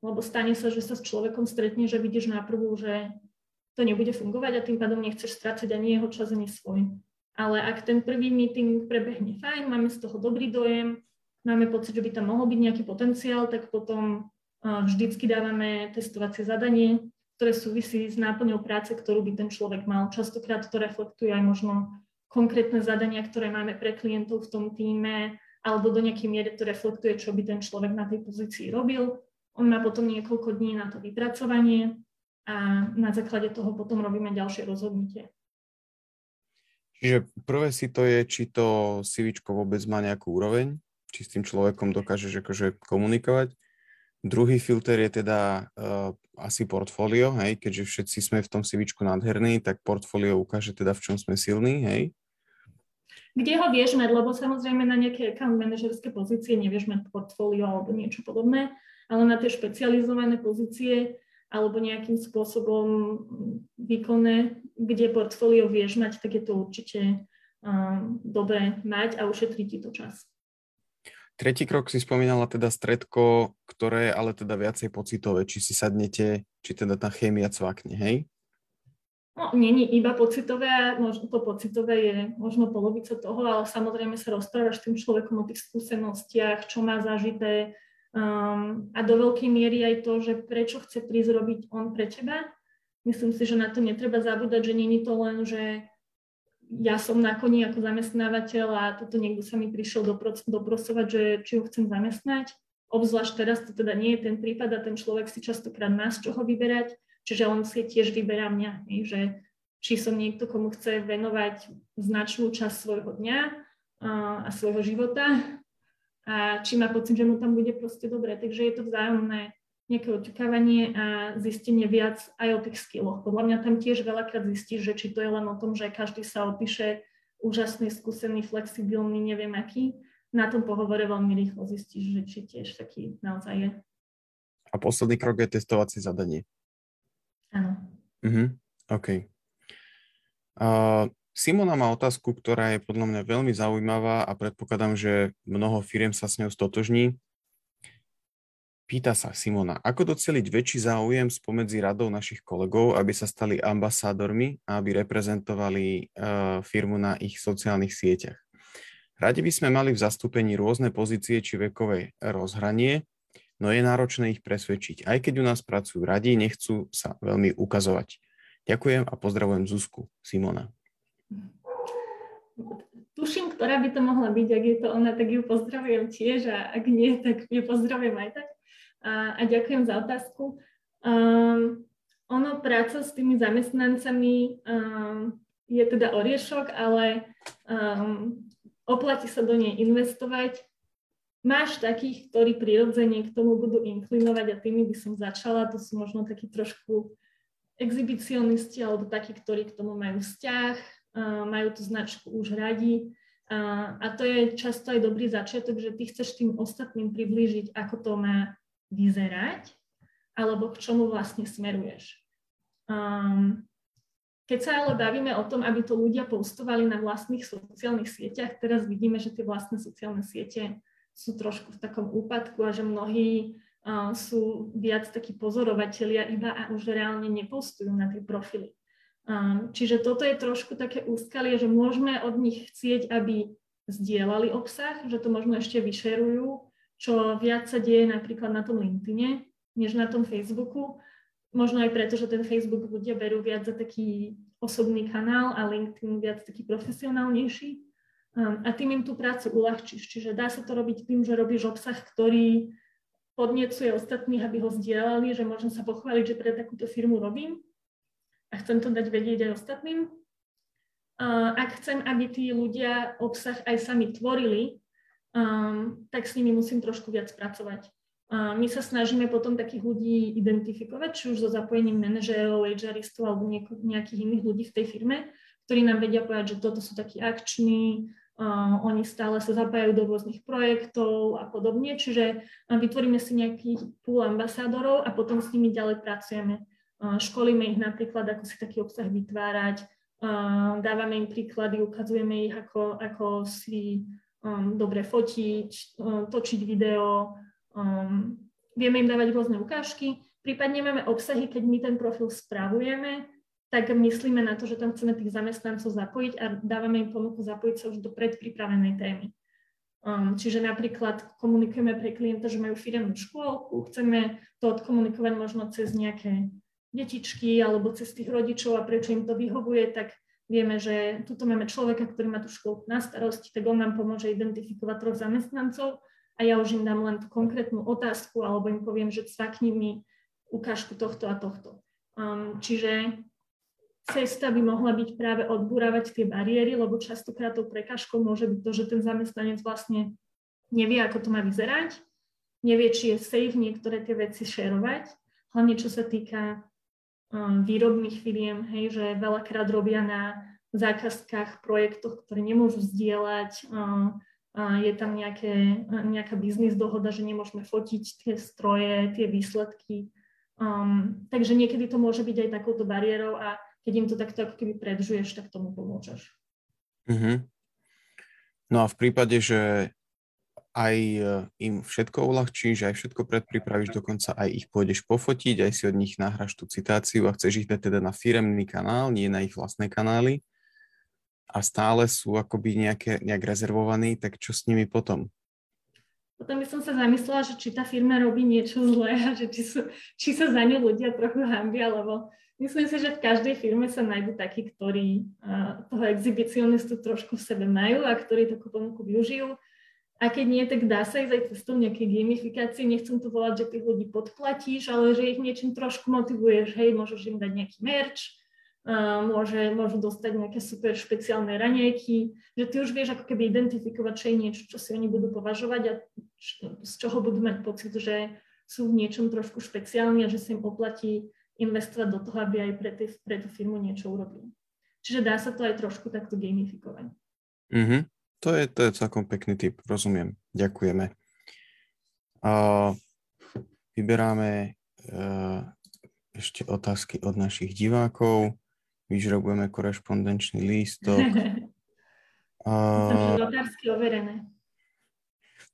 Lebo stane sa, že sa s človekom stretne, že vidíš na prvú, že to nebude fungovať a tým pádom nechceš strácať ani jeho čas, ani svoj. Ale ak ten prvý meeting prebehne fajn, máme z toho dobrý dojem, máme pocit, že by tam mohol byť nejaký potenciál, tak potom vždycky dávame testovacie zadanie, ktoré súvisí s náplňou práce, ktorú by ten človek mal. Častokrát to reflektuje aj možno konkrétne zadania, ktoré máme pre klientov v tom týme, alebo do nejakej miery to reflektuje, čo by ten človek na tej pozícii robil. On má potom niekoľko dní na to vypracovanie a na základe toho potom robíme ďalšie rozhodnutie. Čiže prvé si to je, či to CV vôbec má nejakú úroveň, či s tým človekom dokážeš akože komunikovať. Druhý filter je teda uh, asi portfólio, hej, keďže všetci sme v tom CV nádherní, tak portfólio ukáže teda v čom sme silní, hej. Kde ho vieš mať, lebo samozrejme na nejaké account manažerské pozície nevieš mať portfólio alebo niečo podobné, ale na tie špecializované pozície alebo nejakým spôsobom výkonné, kde portfólio vieš mať, tak je to určite um, dobré mať a ušetrí ti to čas. Tretí krok si spomínala teda stredko, ktoré je ale teda viacej pocitové, či si sadnete, či teda tá chémia cvakne, hej? No, není iba pocitové, možno to pocitové je možno polovica toho, ale samozrejme sa rozprávaš s tým človekom o tých skúsenostiach, čo má zažité, Um, a do veľkej miery aj to, že prečo chce prísť robiť on pre teba. Myslím si, že na to netreba zabúdať, že není to len, že ja som na koni ako zamestnávateľ a toto niekto sa mi prišiel doprosovať, že či ho chcem zamestnať. Obzvlášť teraz to teda nie je ten prípad a ten človek si častokrát má z čoho vyberať, čiže on si tiež vyberá mňa, že či som niekto, komu chce venovať značnú časť svojho dňa a svojho života a či má pocit, že mu tam bude proste dobre. Takže je to vzájomné. Nejaké očakávanie a zistenie viac aj o tých skilloch. Podľa mňa tam tiež veľakrát zistíš, že či to je len o tom, že každý sa opíše úžasný, skúsený, flexibilný, neviem aký. Na tom pohovore veľmi rýchlo zistíš, že či tiež taký naozaj je. A posledný krok je testovacie zadanie. Áno. Mhm, OK. Uh, Simona má otázku, ktorá je podľa mňa veľmi zaujímavá a predpokladám, že mnoho firiem sa s ňou stotožní. Pýta sa Simona, ako doceliť väčší záujem spomedzi radov našich kolegov, aby sa stali ambasádormi a aby reprezentovali uh, firmu na ich sociálnych sieťach. Radi by sme mali v zastúpení rôzne pozície či vekové rozhranie, no je náročné ich presvedčiť. Aj keď u nás pracujú radi, nechcú sa veľmi ukazovať. Ďakujem a pozdravujem Zuzku, Simona. Tuším, ktorá by to mohla byť, ak je to ona, tak ju pozdravujem tiež a ak nie, tak ju pozdravujem aj tak a, ďakujem za otázku. Um, ono, práca s tými zamestnancami um, je teda oriešok, ale um, oplatí sa do nej investovať. Máš takých, ktorí prirodzene k tomu budú inklinovať a tými by som začala. To sú možno takí trošku exhibicionisti alebo takí, ktorí k tomu majú vzťah, majú tú značku už radi. A to je často aj dobrý začiatok, že ty chceš tým ostatným priblížiť, ako to má vyzerať, alebo k čomu vlastne smeruješ. Um, keď sa ale bavíme o tom, aby to ľudia postovali na vlastných sociálnych sieťach, teraz vidíme, že tie vlastné sociálne siete sú trošku v takom úpadku a že mnohí uh, sú viac takí pozorovatelia iba a už reálne nepostujú na tie profily. Um, čiže toto je trošku také úskalie, že môžeme od nich chcieť, aby zdieľali obsah, že to možno ešte vyšerujú, čo viac sa deje napríklad na tom LinkedIne, než na tom Facebooku. Možno aj preto, že ten Facebook ľudia berú viac za taký osobný kanál a LinkedIn viac taký profesionálnejší. Um, a tým im tú prácu uľahčíš. Čiže dá sa to robiť tým, že robíš obsah, ktorý podnecuje ostatných, aby ho zdieľali, že môžem sa pochváliť, že pre takúto firmu robím a chcem to dať vedieť aj ostatným. Ak chcem, aby tí ľudia obsah aj sami tvorili, um, tak s nimi musím trošku viac pracovať. Uh, my sa snažíme potom takých ľudí identifikovať, či už so zapojením manažérov, HRistov alebo nieko, nejakých iných ľudí v tej firme, ktorí nám vedia povedať, že toto sú takí akční, uh, oni stále sa zapájajú do rôznych projektov a podobne, čiže uh, vytvoríme si nejaký pool ambasádorov a potom s nimi ďalej pracujeme. Uh, školíme ich napríklad, ako si taký obsah vytvárať, dávame im príklady, ukazujeme ich, ako, ako si um, dobre fotiť, um, točiť video, um, vieme im dávať rôzne ukážky, prípadne máme obsahy, keď my ten profil spravujeme, tak myslíme na to, že tam chceme tých zamestnancov zapojiť a dávame im ponuku zapojiť sa už do predpripravenej témy. Um, čiže napríklad komunikujeme pre klienta, že majú firemnú škôlku, chceme to odkomunikovať možno cez nejaké detičky alebo cez tých rodičov a prečo im to vyhovuje, tak vieme, že tuto máme človeka, ktorý má tú školu na starosti, tak on nám pomôže identifikovať troch zamestnancov a ja už im dám len tú konkrétnu otázku alebo im poviem, že cvakni mi ukážku tohto a tohto. Um, čiže cesta by mohla byť práve odburávať tie bariéry, lebo častokrát tou prekážkou môže byť to, že ten zamestnanec vlastne nevie, ako to má vyzerať, nevie, či je safe niektoré tie veci šerovať, hlavne čo sa týka výrobných firiem, hej, že veľakrát robia na zákazkách, projektoch, ktoré nemôžu zdieľať, um, je tam nejaké, nejaká biznis dohoda, že nemôžeme fotiť tie stroje, tie výsledky. Um, takže niekedy to môže byť aj takouto bariérou a keď im to takto ako keby predžuješ, tak tomu pomôžeš. Mm-hmm. No a v prípade, že aj e, im všetko uľahčíš, aj všetko predpripravíš, dokonca aj ich pôjdeš pofotiť, aj si od nich nahráš tú citáciu a chceš ich dať teda na firemný kanál, nie na ich vlastné kanály a stále sú akoby nejaké, nejak rezervovaní, tak čo s nimi potom? Potom by som sa zamyslela, že či tá firma robí niečo zlé a že či, sú, či sa za ňu ľudia trochu hambia, lebo myslím si, že v každej firme sa nájdú takí, ktorí uh, toho exhibicionistu trošku v sebe majú a ktorí takú ponuku využijú a keď nie, tak dá sa ísť aj cestou nejakej gamifikácie. Nechcem to volať, že tých ľudí podplatíš, ale že ich niečím trošku motivuješ. Hej, môžeš im dať nejaký uh, môže, môžu dostať nejaké super špeciálne raňajky, že ty už vieš ako keby identifikovať, čo je niečo, čo si oni budú považovať a z čoho budú mať pocit, že sú v niečom trošku špeciálni a že sa im oplatí investovať do toho, aby aj pre, tý, pre tú firmu niečo urobili. Čiže dá sa to aj trošku takto gamifikovať. Mm-hmm. To, je, to je celkom pekný tip, rozumiem. Ďakujeme. Uh, vyberáme uh, ešte otázky od našich divákov. Vyžrobujeme korešpondenčný lístok. uh, overené.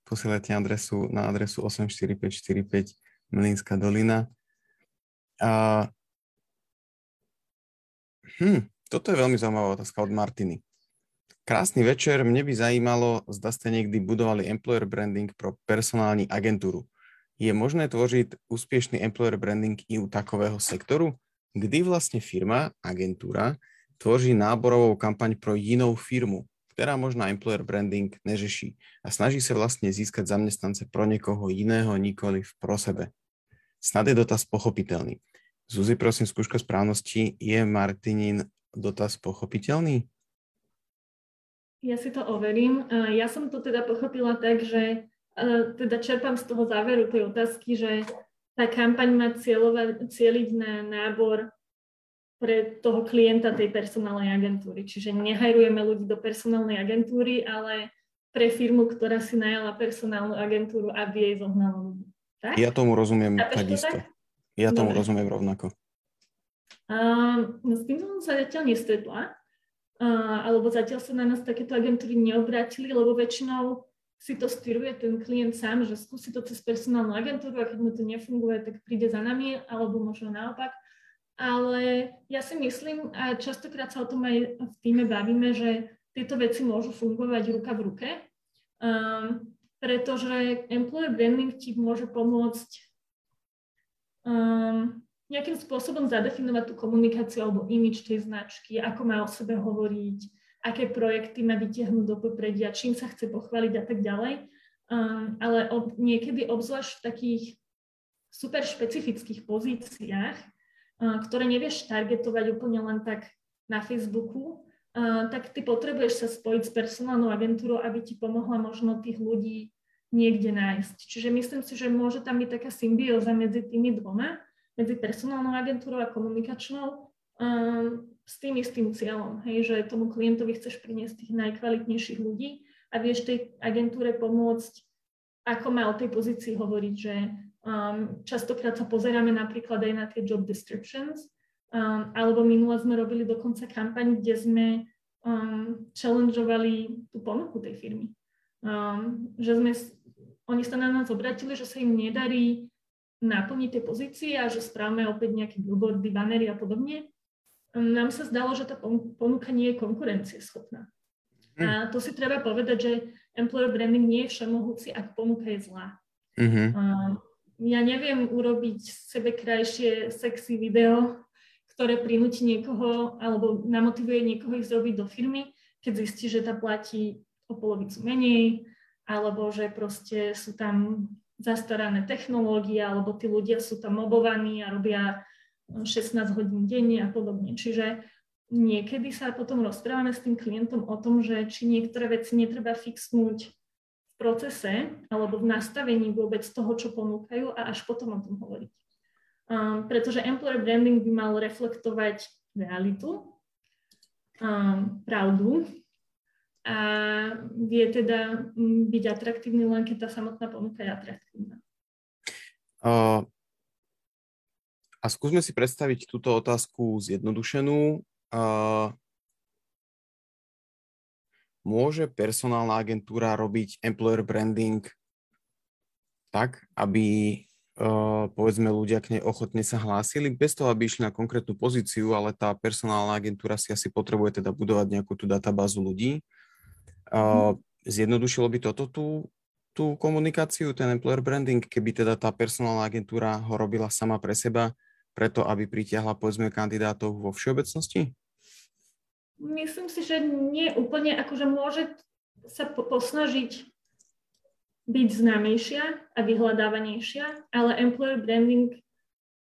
Posielajte adresu na adresu 84545 Mlínska dolina. A... Hm, toto je veľmi zaujímavá otázka od Martiny. Krásny večer, mne by zajímalo, zda ste niekdy budovali employer branding pro personálni agentúru. Je možné tvoriť úspešný employer branding i u takového sektoru? Kdy vlastne firma, agentúra, tvoří náborovou kampaň pro jinou firmu, ktorá možná employer branding neřeší a snaží sa vlastne získať zamestnance pro niekoho iného, nikoli pro sebe. Snad je dotaz pochopiteľný. Zuzi, prosím, skúška správnosti. Je Martinin dotaz pochopiteľný? Ja si to overím. Ja som to teda pochopila tak, že teda čerpám z toho záveru tej otázky, že tá kampaň má cieľovať, cieliť na nábor pre toho klienta tej personálnej agentúry. Čiže nehajrujeme ľudí do personálnej agentúry, ale pre firmu, ktorá si najala personálnu agentúru, aby jej zohnala ľudí. Tak? Ja tomu rozumiem takisto. Tak? Ja tomu Dobre. rozumiem rovnako. Uh, no s tým som sa zatiaľ nestretla, alebo zatiaľ sa na nás takéto agentúry neobrátili, lebo väčšinou si to styruje ten klient sám, že skúsi to cez personálnu agentúru a keď mu to nefunguje, tak príde za nami, alebo možno naopak. Ale ja si myslím, a častokrát sa o tom aj v týme bavíme, že tieto veci môžu fungovať ruka v ruke, um, pretože employer branding ti môže pomôcť um, nejakým spôsobom zadefinovať tú komunikáciu alebo imič tej značky, ako má o sebe hovoriť, aké projekty má vytiahnuť do popredia, čím sa chce pochváliť a tak ďalej. Um, ale ob, niekedy obzvlášť v takých super špecifických pozíciách, uh, ktoré nevieš targetovať úplne len tak na Facebooku, uh, tak ty potrebuješ sa spojiť s personálnou agentúrou, aby ti pomohla možno tých ľudí niekde nájsť. Čiže myslím si, že môže tam byť taká symbióza medzi tými dvoma medzi personálnou agentúrou a komunikačnou um, s tým istým cieľom, hej, že tomu klientovi chceš priniesť tých najkvalitnejších ľudí a vieš tej agentúre pomôcť, ako má o tej pozícii hovoriť, že um, častokrát sa pozeráme napríklad aj na tie job descriptions, um, alebo minule sme robili dokonca kampaň, kde sme um, challengeovali tú ponuku tej firmy. Um, že sme, oni sa na nás obratili, že sa im nedarí naplniť tie pozície a že správame opäť nejaké billboardy, banery a podobne, nám sa zdalo, že tá ponuka nie je konkurencieschopná. Mm. A to si treba povedať, že employer branding nie je všemohúci, ak ponuka je zlá. Mm-hmm. Ja neviem urobiť sebe krajšie sexy video, ktoré prinúti niekoho alebo namotivuje niekoho ich zrobiť do firmy, keď zistí, že tá platí o polovicu menej, alebo že proste sú tam zastarané technológie, alebo tí ľudia sú tam mobovaní a robia 16 hodín denne a podobne. Čiže niekedy sa potom rozprávame s tým klientom o tom, že či niektoré veci netreba fixnúť v procese alebo v nastavení vôbec toho, čo ponúkajú a až potom o tom hovoriť. Um, pretože employer branding by mal reflektovať realitu, um, pravdu, a vie teda mm, byť atraktívny len keď tá samotná ponuka je atraktívna. Uh, a skúsme si predstaviť túto otázku zjednodušenú. Uh, môže personálna agentúra robiť employer branding tak, aby uh, povedzme ľudia k nej ochotne sa hlásili, bez toho, aby išli na konkrétnu pozíciu, ale tá personálna agentúra si asi potrebuje teda budovať nejakú tú databázu ľudí Uh, zjednodušilo by toto tú, tú komunikáciu, ten employer branding, keby teda tá personálna agentúra ho robila sama pre seba, preto aby pritiahla povedzme kandidátov vo všeobecnosti? Myslím si, že nie úplne, akože môže sa po- posnažiť byť známejšia a vyhľadávanejšia, ale employer branding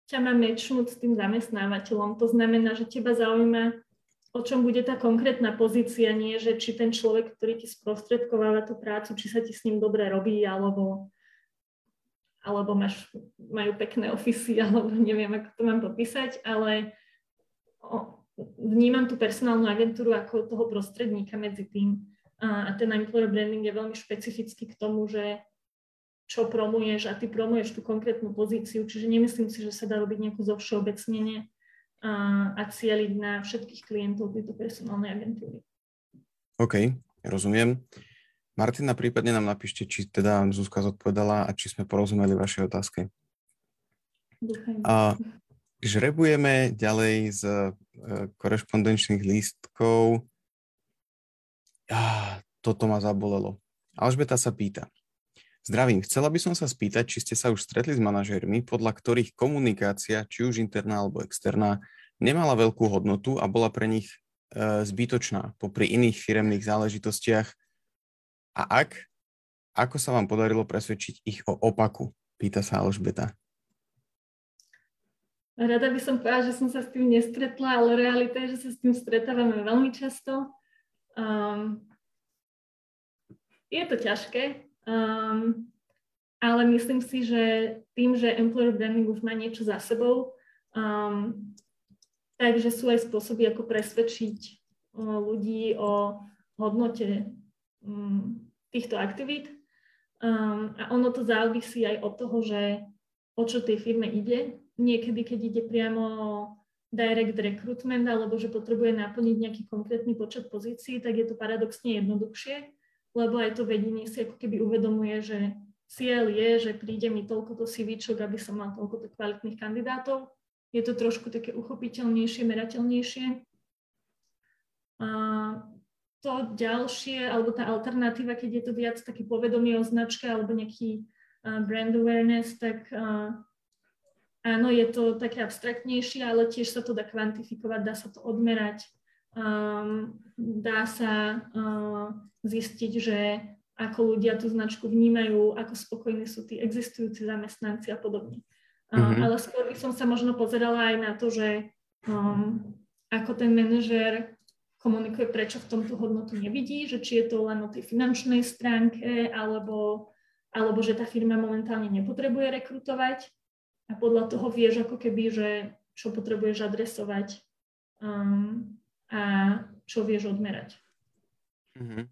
ťa má mečnúť s tým zamestnávateľom. To znamená, že teba zaujíma o čom bude tá konkrétna pozícia, nie že či ten človek, ktorý ti sprostredkováva tú prácu, či sa ti s ním dobre robí, alebo, alebo máš, majú pekné ofisy, alebo neviem, ako to mám popísať, ale o, vnímam tú personálnu agentúru ako toho prostredníka medzi tým. A, a ten employer branding je veľmi špecifický k tomu, že čo promuješ a ty promuješ tú konkrétnu pozíciu, čiže nemyslím si, že sa dá robiť nejakú zovšeobecnenie a, cieliť na všetkých klientov tejto personálnej agentúry. OK, rozumiem. Martina, prípadne nám napíšte, či teda Zuzka zodpovedala a či sme porozumeli vašej otázke. A žrebujeme ďalej z e, korešpondenčných lístkov. Ja, toto ma zabolelo. Alžbeta sa pýta. Zdravím, chcela by som sa spýtať, či ste sa už stretli s manažérmi, podľa ktorých komunikácia, či už interná alebo externá, nemala veľkú hodnotu a bola pre nich e, zbytočná popri iných firemných záležitostiach. A ak, ako sa vám podarilo presvedčiť ich o opaku? Pýta sa Alžbeta. Rada by som povedala, že som sa s tým nestretla, ale realita je, že sa s tým stretávame veľmi často. Um, je to ťažké, Um, ale myslím si, že tým, že employer branding už má niečo za sebou, um, takže sú aj spôsoby, ako presvedčiť uh, ľudí o hodnote um, týchto aktivít. Um, a ono to závisí aj od toho, že o čo tej firme ide. Niekedy, keď ide priamo direct recruitment alebo že potrebuje naplniť nejaký konkrétny počet pozícií, tak je to paradoxne jednoduchšie lebo aj to vedenie si ako keby uvedomuje, že cieľ je, že príde mi toľko to CVčok, aby som mal toľko kvalitných kandidátov. Je to trošku také uchopiteľnejšie, merateľnejšie. A to ďalšie, alebo tá alternatíva, keď je to viac také povedomie o značke alebo nejaký brand awareness, tak áno, je to také abstraktnejšie, ale tiež sa to dá kvantifikovať, dá sa to odmerať um, dá sa uh, zistiť, že ako ľudia tú značku vnímajú, ako spokojní sú tí existujúci zamestnanci a podobne. Mm-hmm. Ale skôr by som sa možno pozerala aj na to, že um, ako ten manažer komunikuje, prečo v tomto hodnotu nevidí, že či je to len o tej finančnej stránke, alebo, alebo že tá firma momentálne nepotrebuje rekrutovať a podľa toho vieš ako keby, že čo potrebuješ adresovať um, a čo vieš odmerať. Mm-hmm.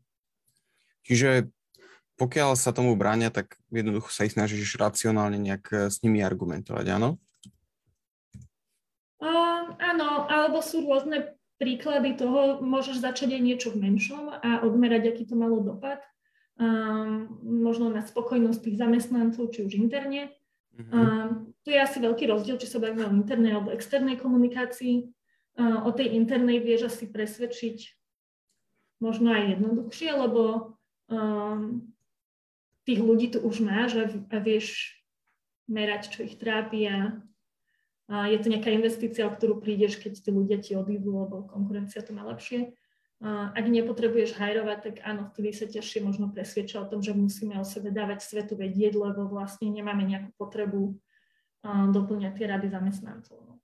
Čiže pokiaľ sa tomu bránia, tak jednoducho sa ich snažíš racionálne nejak eh, s nimi argumentovať, áno? Uh, áno, alebo sú rôzne príklady toho, môžeš začať aj niečo v menšom a odmerať, aký to malo dopad. Um, možno na spokojnosť tých zamestnancov, či už interne. Mm-hmm. Um, tu je asi veľký rozdiel, či sa bavíme o internej alebo externej komunikácii o tej internej vieš asi presvedčiť možno aj jednoduchšie, lebo um, tých ľudí tu už máš a, a vieš merať, čo ich trápi a, a je to nejaká investícia, o ktorú prídeš, keď tí ľudia ti odídu, lebo konkurencia to má lepšie. A ak nepotrebuješ hajrovať, tak áno, vtedy sa ťažšie možno presvedča o tom, že musíme o sebe dávať svetu vedieť, lebo vlastne nemáme nejakú potrebu doplňať tie rady zamestnancov.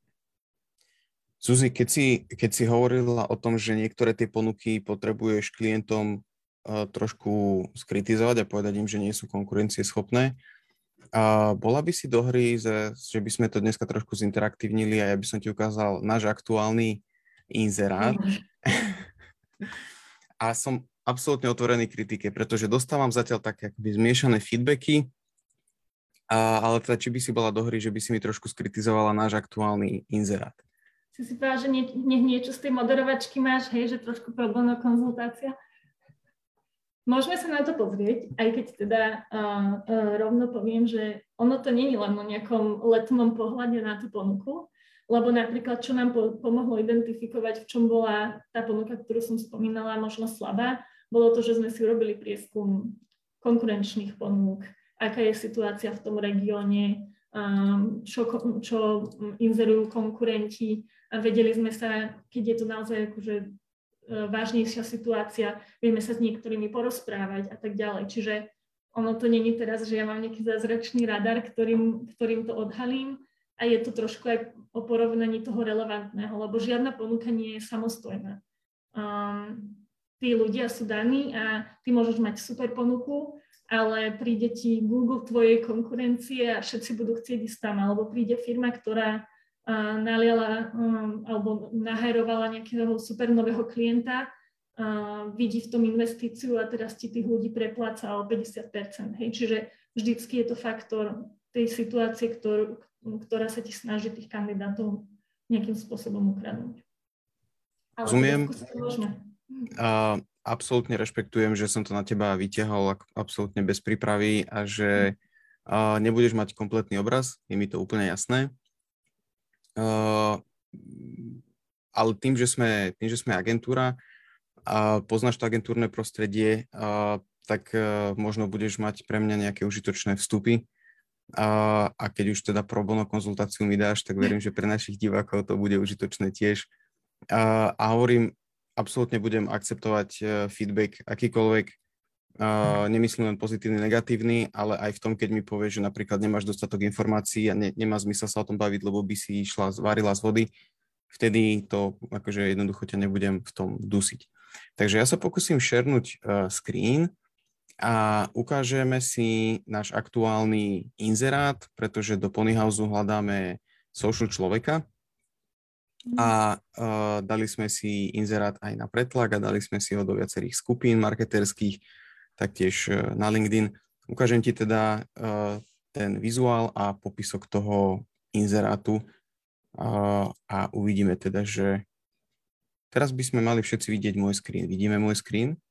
Suzi, keď si, keď si hovorila o tom, že niektoré tie ponuky potrebuješ klientom uh, trošku skritizovať a povedať im, že nie sú konkurencieschopné, a bola by si do hry, že, že by sme to dneska trošku zinteraktívnili a ja by som ti ukázal náš aktuálny inzerát. a som absolútne otvorený kritike, pretože dostávam zatiaľ také akoby zmiešané feedbacky, a, ale teda či by si bola do hry, že by si mi trošku skritizovala náš aktuálny inzerát si si povedal, že nie, nie, niečo z tej moderovačky máš, hej, že trošku problém konzultácia. Môžeme sa na to pozrieť, aj keď teda uh, uh, rovno poviem, že ono to není len o nejakom letnom pohľade na tú ponuku, lebo napríklad, čo nám po, pomohlo identifikovať, v čom bola tá ponuka, ktorú som spomínala, možno slabá, bolo to, že sme si urobili prieskum konkurenčných ponúk, aká je situácia v tom regióne, um, čo, čo inzerujú konkurenti, a vedeli sme sa, keď je to naozaj akože e, vážnejšia situácia, vieme sa s niektorými porozprávať a tak ďalej. Čiže ono to není teraz, že ja mám nejaký zázračný radar, ktorým, ktorým to odhalím a je to trošku aj o porovnaní toho relevantného, lebo žiadna ponuka nie je samostojná. Um, tí ľudia sú daní a ty môžeš mať super ponuku ale príde ti Google tvojej konkurencie a všetci budú chcieť ísť tam, alebo príde firma, ktorá uh, naliala um, alebo nahajrovala nejakého super nového klienta, uh, vidí v tom investíciu a teraz ti tých ľudí prepláca o 50%. Hej? Čiže vždycky je to faktor tej situácie, ktorú, ktorá sa ti snaží tých kandidátov nejakým spôsobom ukradnúť. Rozumiem. Uh, absolútne rešpektujem, že som to na teba vytiahol absolútne bez prípravy a že nebudeš mať kompletný obraz, je mi to úplne jasné. Uh, ale tým, že sme, tým, že sme agentúra a poznáš to agentúrne prostredie, uh, tak uh, možno budeš mať pre mňa nejaké užitočné vstupy. A, a keď už teda pro bono konzultáciu mi dáš, tak verím, že pre našich divákov to bude užitočné tiež. A, a hovorím, absolútne budem akceptovať feedback akýkoľvek, uh, nemyslím len pozitívny, negatívny, ale aj v tom, keď mi povieš, že napríklad nemáš dostatok informácií a ne, nemá zmysel sa o tom baviť, lebo by si išla, varila z vody, vtedy to akože jednoducho ťa nebudem v tom dusiť. Takže ja sa pokúsim šernúť uh, screen a ukážeme si náš aktuálny inzerát, pretože do Ponyhouse hľadáme social človeka, a uh, dali sme si inzerát aj na pretlak a dali sme si ho do viacerých skupín marketerských, taktiež uh, na LinkedIn. Ukážem ti teda uh, ten vizuál a popisok toho inzerátu uh, a uvidíme teda, že teraz by sme mali všetci vidieť môj screen. Vidíme môj screen?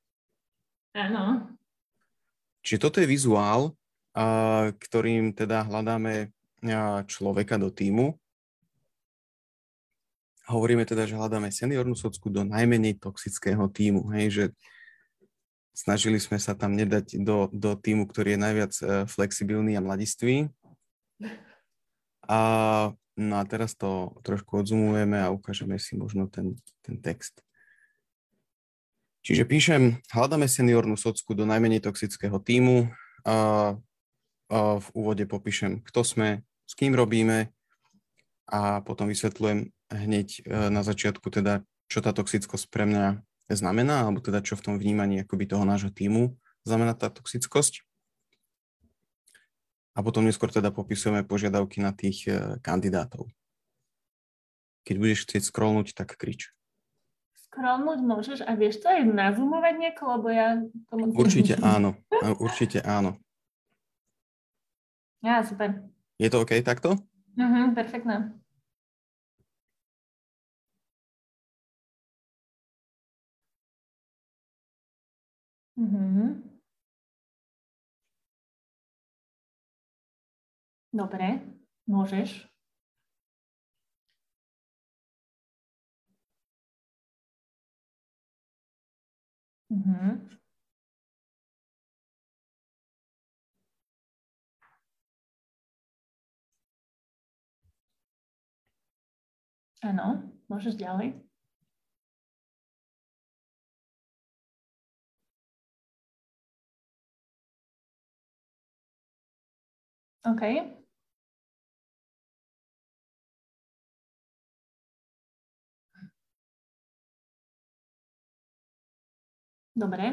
Áno. Čiže toto je vizuál, ktorým teda hľadáme človeka do týmu hovoríme teda, že hľadáme seniornú socku do najmenej toxického týmu, hej, že snažili sme sa tam nedať do, do týmu, ktorý je najviac uh, flexibilný a mladistvý. A, no a teraz to trošku odzumujeme a ukážeme si možno ten, ten text. Čiže píšem, hľadáme seniornú socku do najmenej toxického týmu. A, a v úvode popíšem, kto sme, s kým robíme a potom vysvetľujem, hneď e, na začiatku teda, čo tá toxickosť pre mňa znamená, alebo teda čo v tom vnímaní akoby toho nášho týmu znamená tá toxickosť. A potom neskôr teda popisujeme požiadavky na tých e, kandidátov. Keď budeš chcieť scrollnúť, tak krič. Scrollnúť môžeš a vieš to aj nazoomovať nieko, lebo ja tomu... Určite áno, určite áno. Ja, super. Je to OK takto? Mhm, perfektné. Mhm. Dobre, môžeš. Mhm. Áno, môžeš ďalej. OK. Dobre.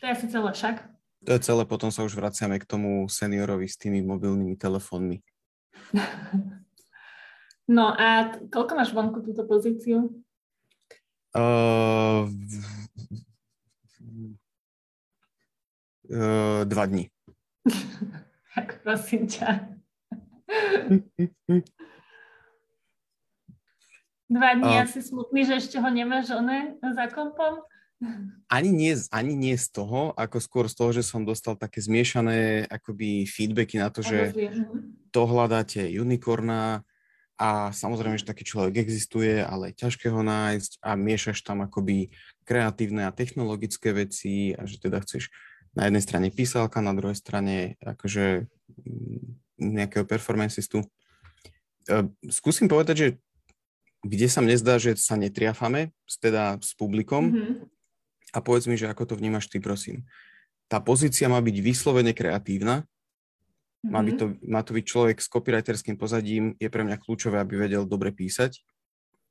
To je asi celé však. To je celé, potom sa už vraciame k tomu seniorovi s tými mobilnými telefónmi. no a koľko máš vonku túto pozíciu? Uh, uh, dva dní. Tak prosím ťa. Dva dní uh, asi smutný, že ešte ho nemáš one za kompom? Ani nie, ani nie z toho, ako skôr z toho, že som dostal také zmiešané akoby feedbacky na to, že mhm. to hľadáte unicorna a samozrejme, že taký človek existuje, ale je ťažké ho nájsť a miešaš tam akoby kreatívne a technologické veci a že teda chceš na jednej strane písalka, na druhej strane akože mm, nejakého performancistu. E, skúsim povedať, že kde sa mne zdá, že sa netriafame, teda s publikom mm-hmm. a povedz mi, že ako to vnímaš ty, prosím. Tá pozícia má byť vyslovene kreatívna, má, byť to, má to byť človek s copywriterským pozadím, je pre mňa kľúčové, aby vedel dobre písať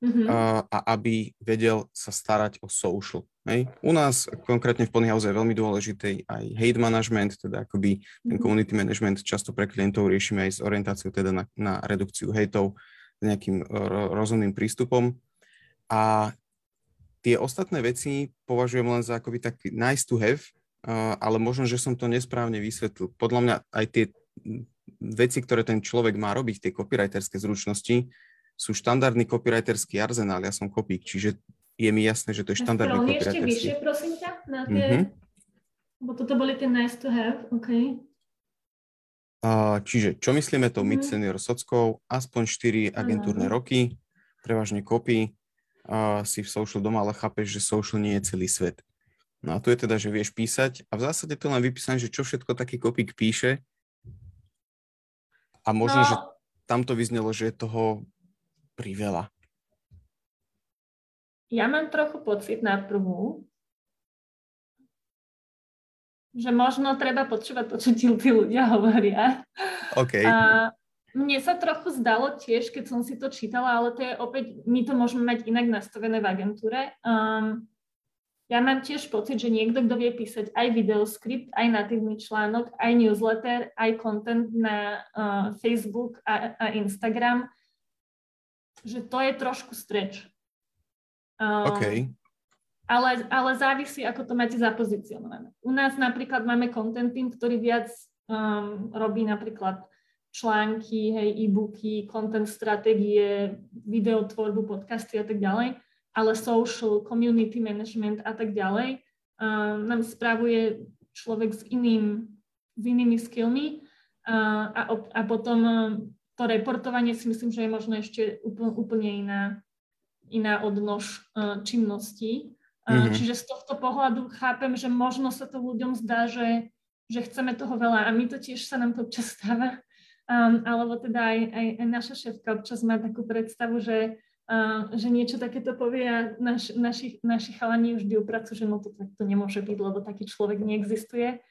mm-hmm. a, a aby vedel sa starať o social Hej. U nás konkrétne v Ponyhouse je veľmi dôležitý aj hate management, teda akoby ten mhm. community management často pre klientov riešime aj s orientáciou teda na, na redukciu hejtov, nejakým rozumným prístupom. A tie ostatné veci považujem len za akoby taký nice to have, ale možno, že som to nesprávne vysvetlil. Podľa mňa aj tie veci, ktoré ten človek má robiť, tie copywriterské zručnosti, sú štandardný copywriterský arzenál. Ja som kopík, čiže je mi jasné, že to je štandardný copywriterský. ešte vyššie, prosím ťa, na tie... Mm-hmm. Bo toto boli tie nice to have, OK. Uh, čiže, čo myslíme to mm-hmm. mid-senior sockou? Aspoň 4 agentúrne uh-huh. roky, prevažne kopy, uh, si v social doma, ale chápeš, že social nie je celý svet. No a tu je teda, že vieš písať a v zásade to len vypísané, že čo všetko taký kopík píše a možno, no. že tam to vyznelo, že je toho priveľa. Ja mám trochu pocit na prvú, že možno treba počúvať to, čo ti tí ľudia hovoria. Okay. A mne sa trochu zdalo tiež, keď som si to čítala, ale to je opäť, my to môžeme mať inak nastavené v agentúre. Um, ja mám tiež pocit, že niekto, kto vie písať aj videoskript, aj natívny článok, aj newsletter, aj content na uh, Facebook a, a Instagram, že to je trošku stretch. Um, OK. Ale, ale závisí, ako to máte zapozicionované. U nás napríklad máme content team, ktorý viac um, robí napríklad články, hej, e-booky, content stratégie, videotvorbu, podcasty a tak ďalej, ale social, community management a tak ďalej um, nám spravuje človek s iným, s inými skillmi uh, a, a potom to reportovanie si myslím, že je možno ešte úplne, úplne iná, iná odnož uh, činností. Uh, mm-hmm. Čiže z tohto pohľadu chápem, že možno sa to ľuďom zdá, že, že chceme toho veľa a my to tiež sa nám to občas stáva, um, alebo teda aj, aj, aj naša šéfka občas má takú predstavu, že, uh, že niečo takéto povie a naš, naši, naši chalani vždy upracujú, že no to takto nemôže byť, lebo taký človek neexistuje.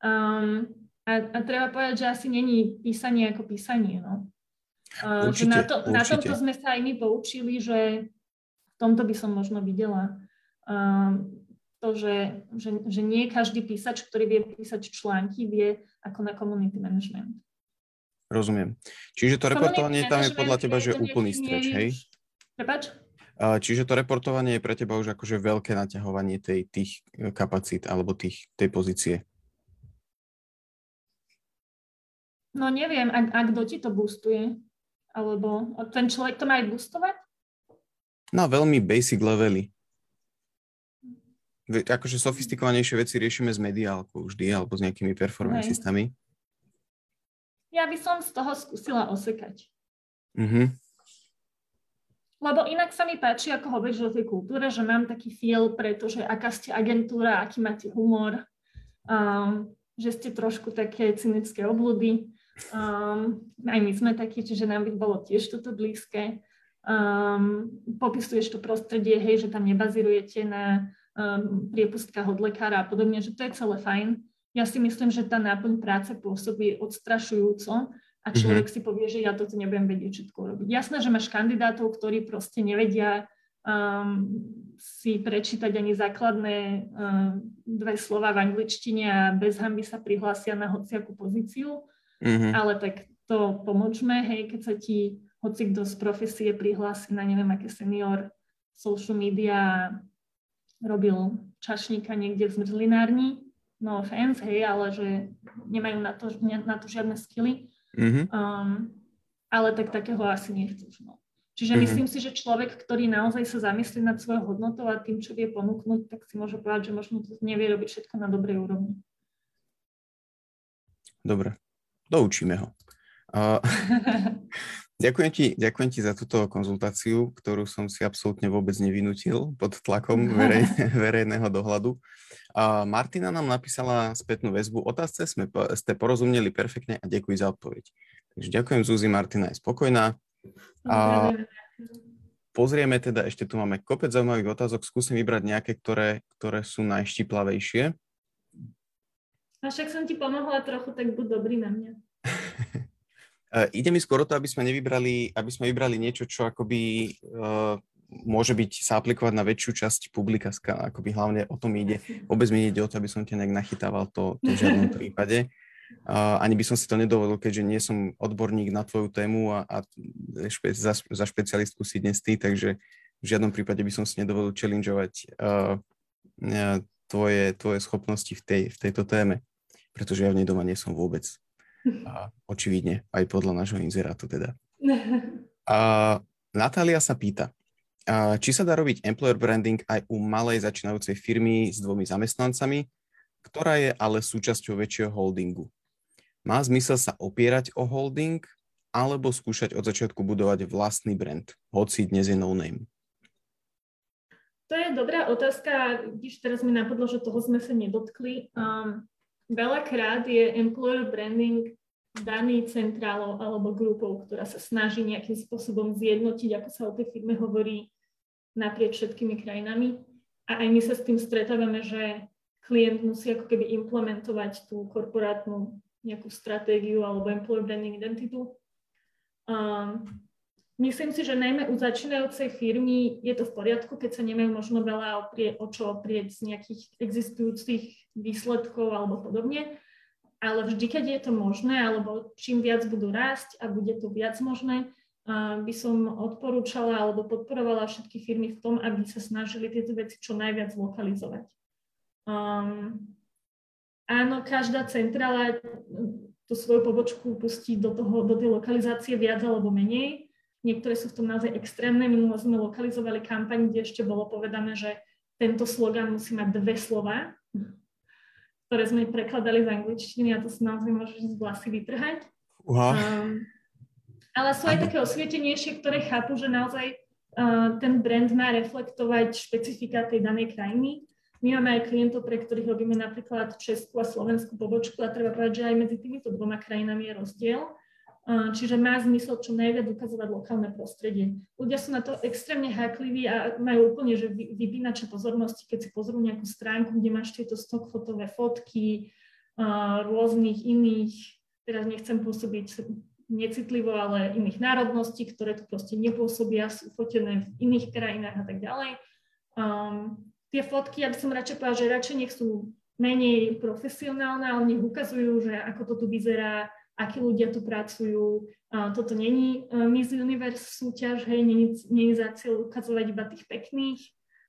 Um, a, a treba povedať, že asi není písanie ako písanie. No. Určite, na, to, určite. na tomto sme sa aj my poučili, že tomto by som možno videla uh, to, že, že, že nie každý písač, ktorý vie písať články, vie ako na community management. Rozumiem. Čiže to reportovanie tam je podľa teba, že úplný streč, hej? Prepač? Čiže to reportovanie je pre teba už akože veľké naťahovanie tej, tých e, kapacít alebo tých, tej pozície. No neviem, a, a kto ti to boostuje? Alebo ten človek to má aj boostovať? Na veľmi basic levely. Akože sofistikovanejšie veci riešime s mediálkou vždy, alebo s nejakými systémami. Ja by som z toho skúsila osekať. Mm-hmm. Lebo inak sa mi páči, ako hovoríš o tej kultúre, že mám taký feel, pretože aká ste agentúra, aký máte humor, um, že ste trošku také cynické obludy. Um, aj my sme takí, čiže nám by bolo tiež toto blízke. Um, popisuješ to prostredie, hej, že tam nebazirujete na um, priepustkách od lekára a podobne, že to je celé fajn. Ja si myslím, že tá náplň práce pôsobí odstrašujúco a mhm. človek mm-hmm. si povie, že ja toto nebudem vedieť všetko robiť. Jasné, že máš kandidátov, ktorí proste nevedia um, si prečítať ani základné um, dve slova v angličtine a bez hamby sa prihlásia na hociakú pozíciu Mm-hmm. Ale tak to pomočme, hej, keď sa ti hoci kto z profesie prihlási na neviem aké senior social media robil čašníka niekde v zmrzlinárni, no offense, hej, ale že nemajú na to, na to žiadne skily. Mm-hmm. Um, ale tak takého asi nechceš. No. Čiže mm-hmm. myslím si, že človek, ktorý naozaj sa zamyslí nad svojou hodnotou a tým, čo vie ponúknuť, tak si môže povedať, že možno to nevie robiť všetko na dobrej úrovni. Dobre doučíme ho. Uh, ďakujem, ti, ďakujem ti za túto konzultáciu, ktorú som si absolútne vôbec nevinútil pod tlakom verej, verejného dohľadu. Uh, Martina nám napísala spätnú väzbu. Otázce sme, ste porozumeli perfektne a ďakujem za odpoveď. Takže ďakujem Zuzi, Martina je spokojná. A pozrieme teda, ešte tu máme kopec zaujímavých otázok, skúsim vybrať nejaké, ktoré, ktoré sú najštiplavejšie. A však som ti pomohla trochu, tak buď dobrý na mňa. Ide mi skôr o to, aby sme nevybrali, aby sme vybrali niečo, čo akoby uh, môže byť sa aplikovať na väčšiu časť publika, akoby hlavne o tom ide. Vôbec mi ide o to, aby som ťa nejak nachytával, to, to v žiadnom prípade. Uh, ani by som si to nedovolil, keďže nie som odborník na tvoju tému a, a špe, za, za špecialistku si dnes ty, takže v žiadnom prípade by som si nedovolil challengeovať uh, tvoje, tvoje schopnosti v, tej, v tejto téme, pretože ja v nej doma nie som vôbec. A očividne, aj podľa nášho inzerátu teda. A Natália sa pýta, či sa dá robiť employer branding aj u malej začínajúcej firmy s dvomi zamestnancami, ktorá je ale súčasťou väčšieho holdingu. Má zmysel sa opierať o holding alebo skúšať od začiatku budovať vlastný brand, hoci dnes je no name? To je dobrá otázka, když teraz mi napadlo, že toho sme sa nedotkli. Um, veľakrát je employer branding daný centrálou alebo grupou, ktorá sa snaží nejakým spôsobom zjednotiť, ako sa o tej firme hovorí, naprieč všetkými krajinami. A aj my sa s tým stretávame, že klient musí ako keby implementovať tú korporátnu nejakú stratégiu alebo employer branding identitu. Um, myslím si, že najmä u začínajúcej firmy je to v poriadku, keď sa nemajú možno veľa oprie, o čo oprieť z nejakých existujúcich výsledkov alebo podobne, ale vždy, keď je to možné, alebo čím viac budú rásť a bude to viac možné, by som odporúčala alebo podporovala všetky firmy v tom, aby sa snažili tieto veci čo najviac lokalizovať. Um, áno, každá centrála tú svoju pobočku pustí do, toho, do tej lokalizácie viac alebo menej. Niektoré sú v tom naozaj extrémne. Minulo sme lokalizovali kampaň, kde ešte bolo povedané, že tento slogan musí mať dve slova, ktoré sme prekladali z angličtiny a to si naozaj môžeš z vlasy vytrhať. Wow. Um, ale sú aj také osvietenejšie, ktoré chápu, že naozaj uh, ten brand má reflektovať špecifika tej danej krajiny my máme aj klientov, pre ktorých robíme napríklad Česku a Slovensku pobočku a treba povedať, že aj medzi týmito dvoma krajinami je rozdiel. Čiže má zmysel čo najviac ukazovať lokálne prostredie. Ľudia sú na to extrémne hákliví a majú úplne že vypínače pozornosti, keď si pozrú nejakú stránku, kde máš tieto stock fotové fotky rôznych iných, teraz nechcem pôsobiť necitlivo, ale iných národností, ktoré tu proste nepôsobia, sú fotené v iných krajinách a tak ďalej. Um, tie fotky, ja by som radšej povedala, že radšej nech sú menej profesionálne, ale nech ukazujú, že ako to tu vyzerá, akí ľudia tu pracujú. A toto není uh, Miss Universe súťaž, hej, není, není za cieľ ukazovať iba tých pekných.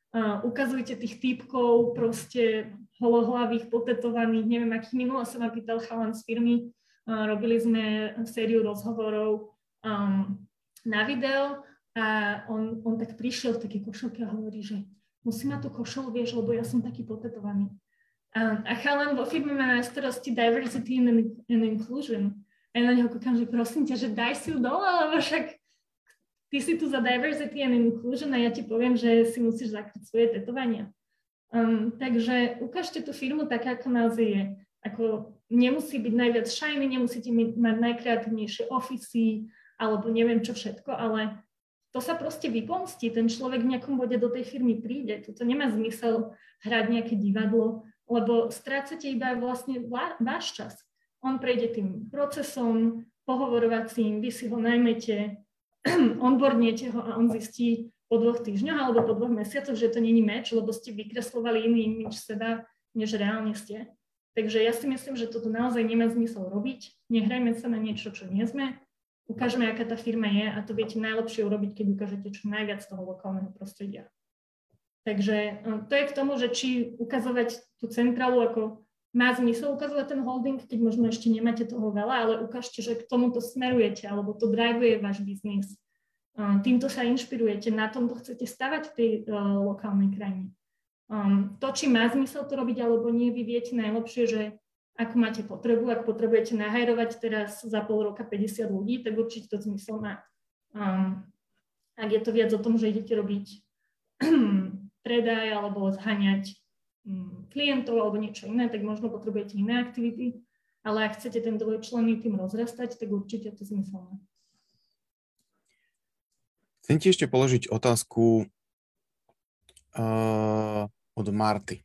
Uh, ukazujte tých typkov, proste holohlavých, potetovaných, neviem, akých minulo sa ma pýtal chalan z firmy. Uh, robili sme sériu rozhovorov um, na video a on, on tak prišiel v takej košelke a hovorí, že musí mať tú košelu, vieš, lebo ja som taký potetovaný. A, a chalan vo firme má na starosti diversity and, inclusion. A ja na neho kúkam, že prosím ťa, že daj si ju dole, lebo však ty si tu za diversity and inclusion a ja ti poviem, že si musíš zakryť svoje tetovania. Um, takže ukážte tú firmu tak, ako naozaj je. Ako nemusí byť najviac shiny, nemusíte mať najkreatívnejšie ofisy, alebo neviem čo všetko, ale to sa proste vypomstí. Ten človek v nejakom bode do tej firmy príde. Toto nemá zmysel hrať nejaké divadlo, lebo strácate iba vlastne váš čas. On prejde tým procesom pohovorovacím, vy si ho najmete, onboardnete ho a on zistí po dvoch týždňoch alebo po dvoch mesiacoch, že to není meč, lebo ste vykreslovali iný imič seba, než reálne ste. Takže ja si myslím, že toto naozaj nemá zmysel robiť. Nehrajme sa na niečo, čo nie sme ukážeme, aká tá firma je a to viete najlepšie urobiť, keď ukážete čo najviac toho lokálneho prostredia. Takže e, to je k tomu, že či ukazovať tú centrálu ako má zmysel ukazovať ten holding, keď možno ešte nemáte toho veľa, ale ukážte, že k tomuto smerujete, alebo to drivuje váš biznis. E, týmto sa inšpirujete, na tomto chcete stavať v tej uh, lokálnej krajine. Um, to, či má zmysel to robiť alebo nie, vy viete najlepšie, že ak máte potrebu, ak potrebujete nahajrovať teraz za pol roka 50 ľudí, tak určite to zmysel má. Um, ak je to viac o tom, že idete robiť predaj alebo zhaňať um, klientov alebo niečo iné, tak možno potrebujete iné aktivity, ale ak chcete ten dvojčlenný tým rozrastať, tak určite to zmysel má. Chcem ti ešte položiť otázku uh, od Marty.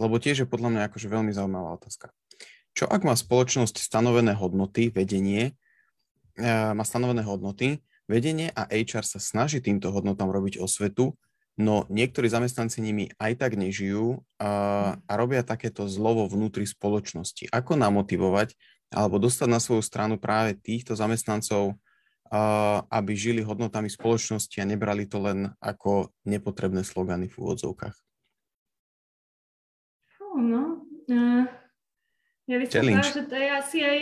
Lebo tiež je podľa mňa akože veľmi zaujímavá otázka. Čo ak má spoločnosť stanovené hodnoty, vedenie, e, má stanovené hodnoty Vedenie a HR sa snaží týmto hodnotám robiť osvetu, no niektorí zamestnanci nimi aj tak nežijú a, a robia takéto zlovo vnútri spoločnosti. Ako namotivovať alebo dostať na svoju stranu práve týchto zamestnancov, a, aby žili hodnotami spoločnosti a nebrali to len ako nepotrebné slogany v úvodzovkách? No, uh, ja by som povedala, že to je asi aj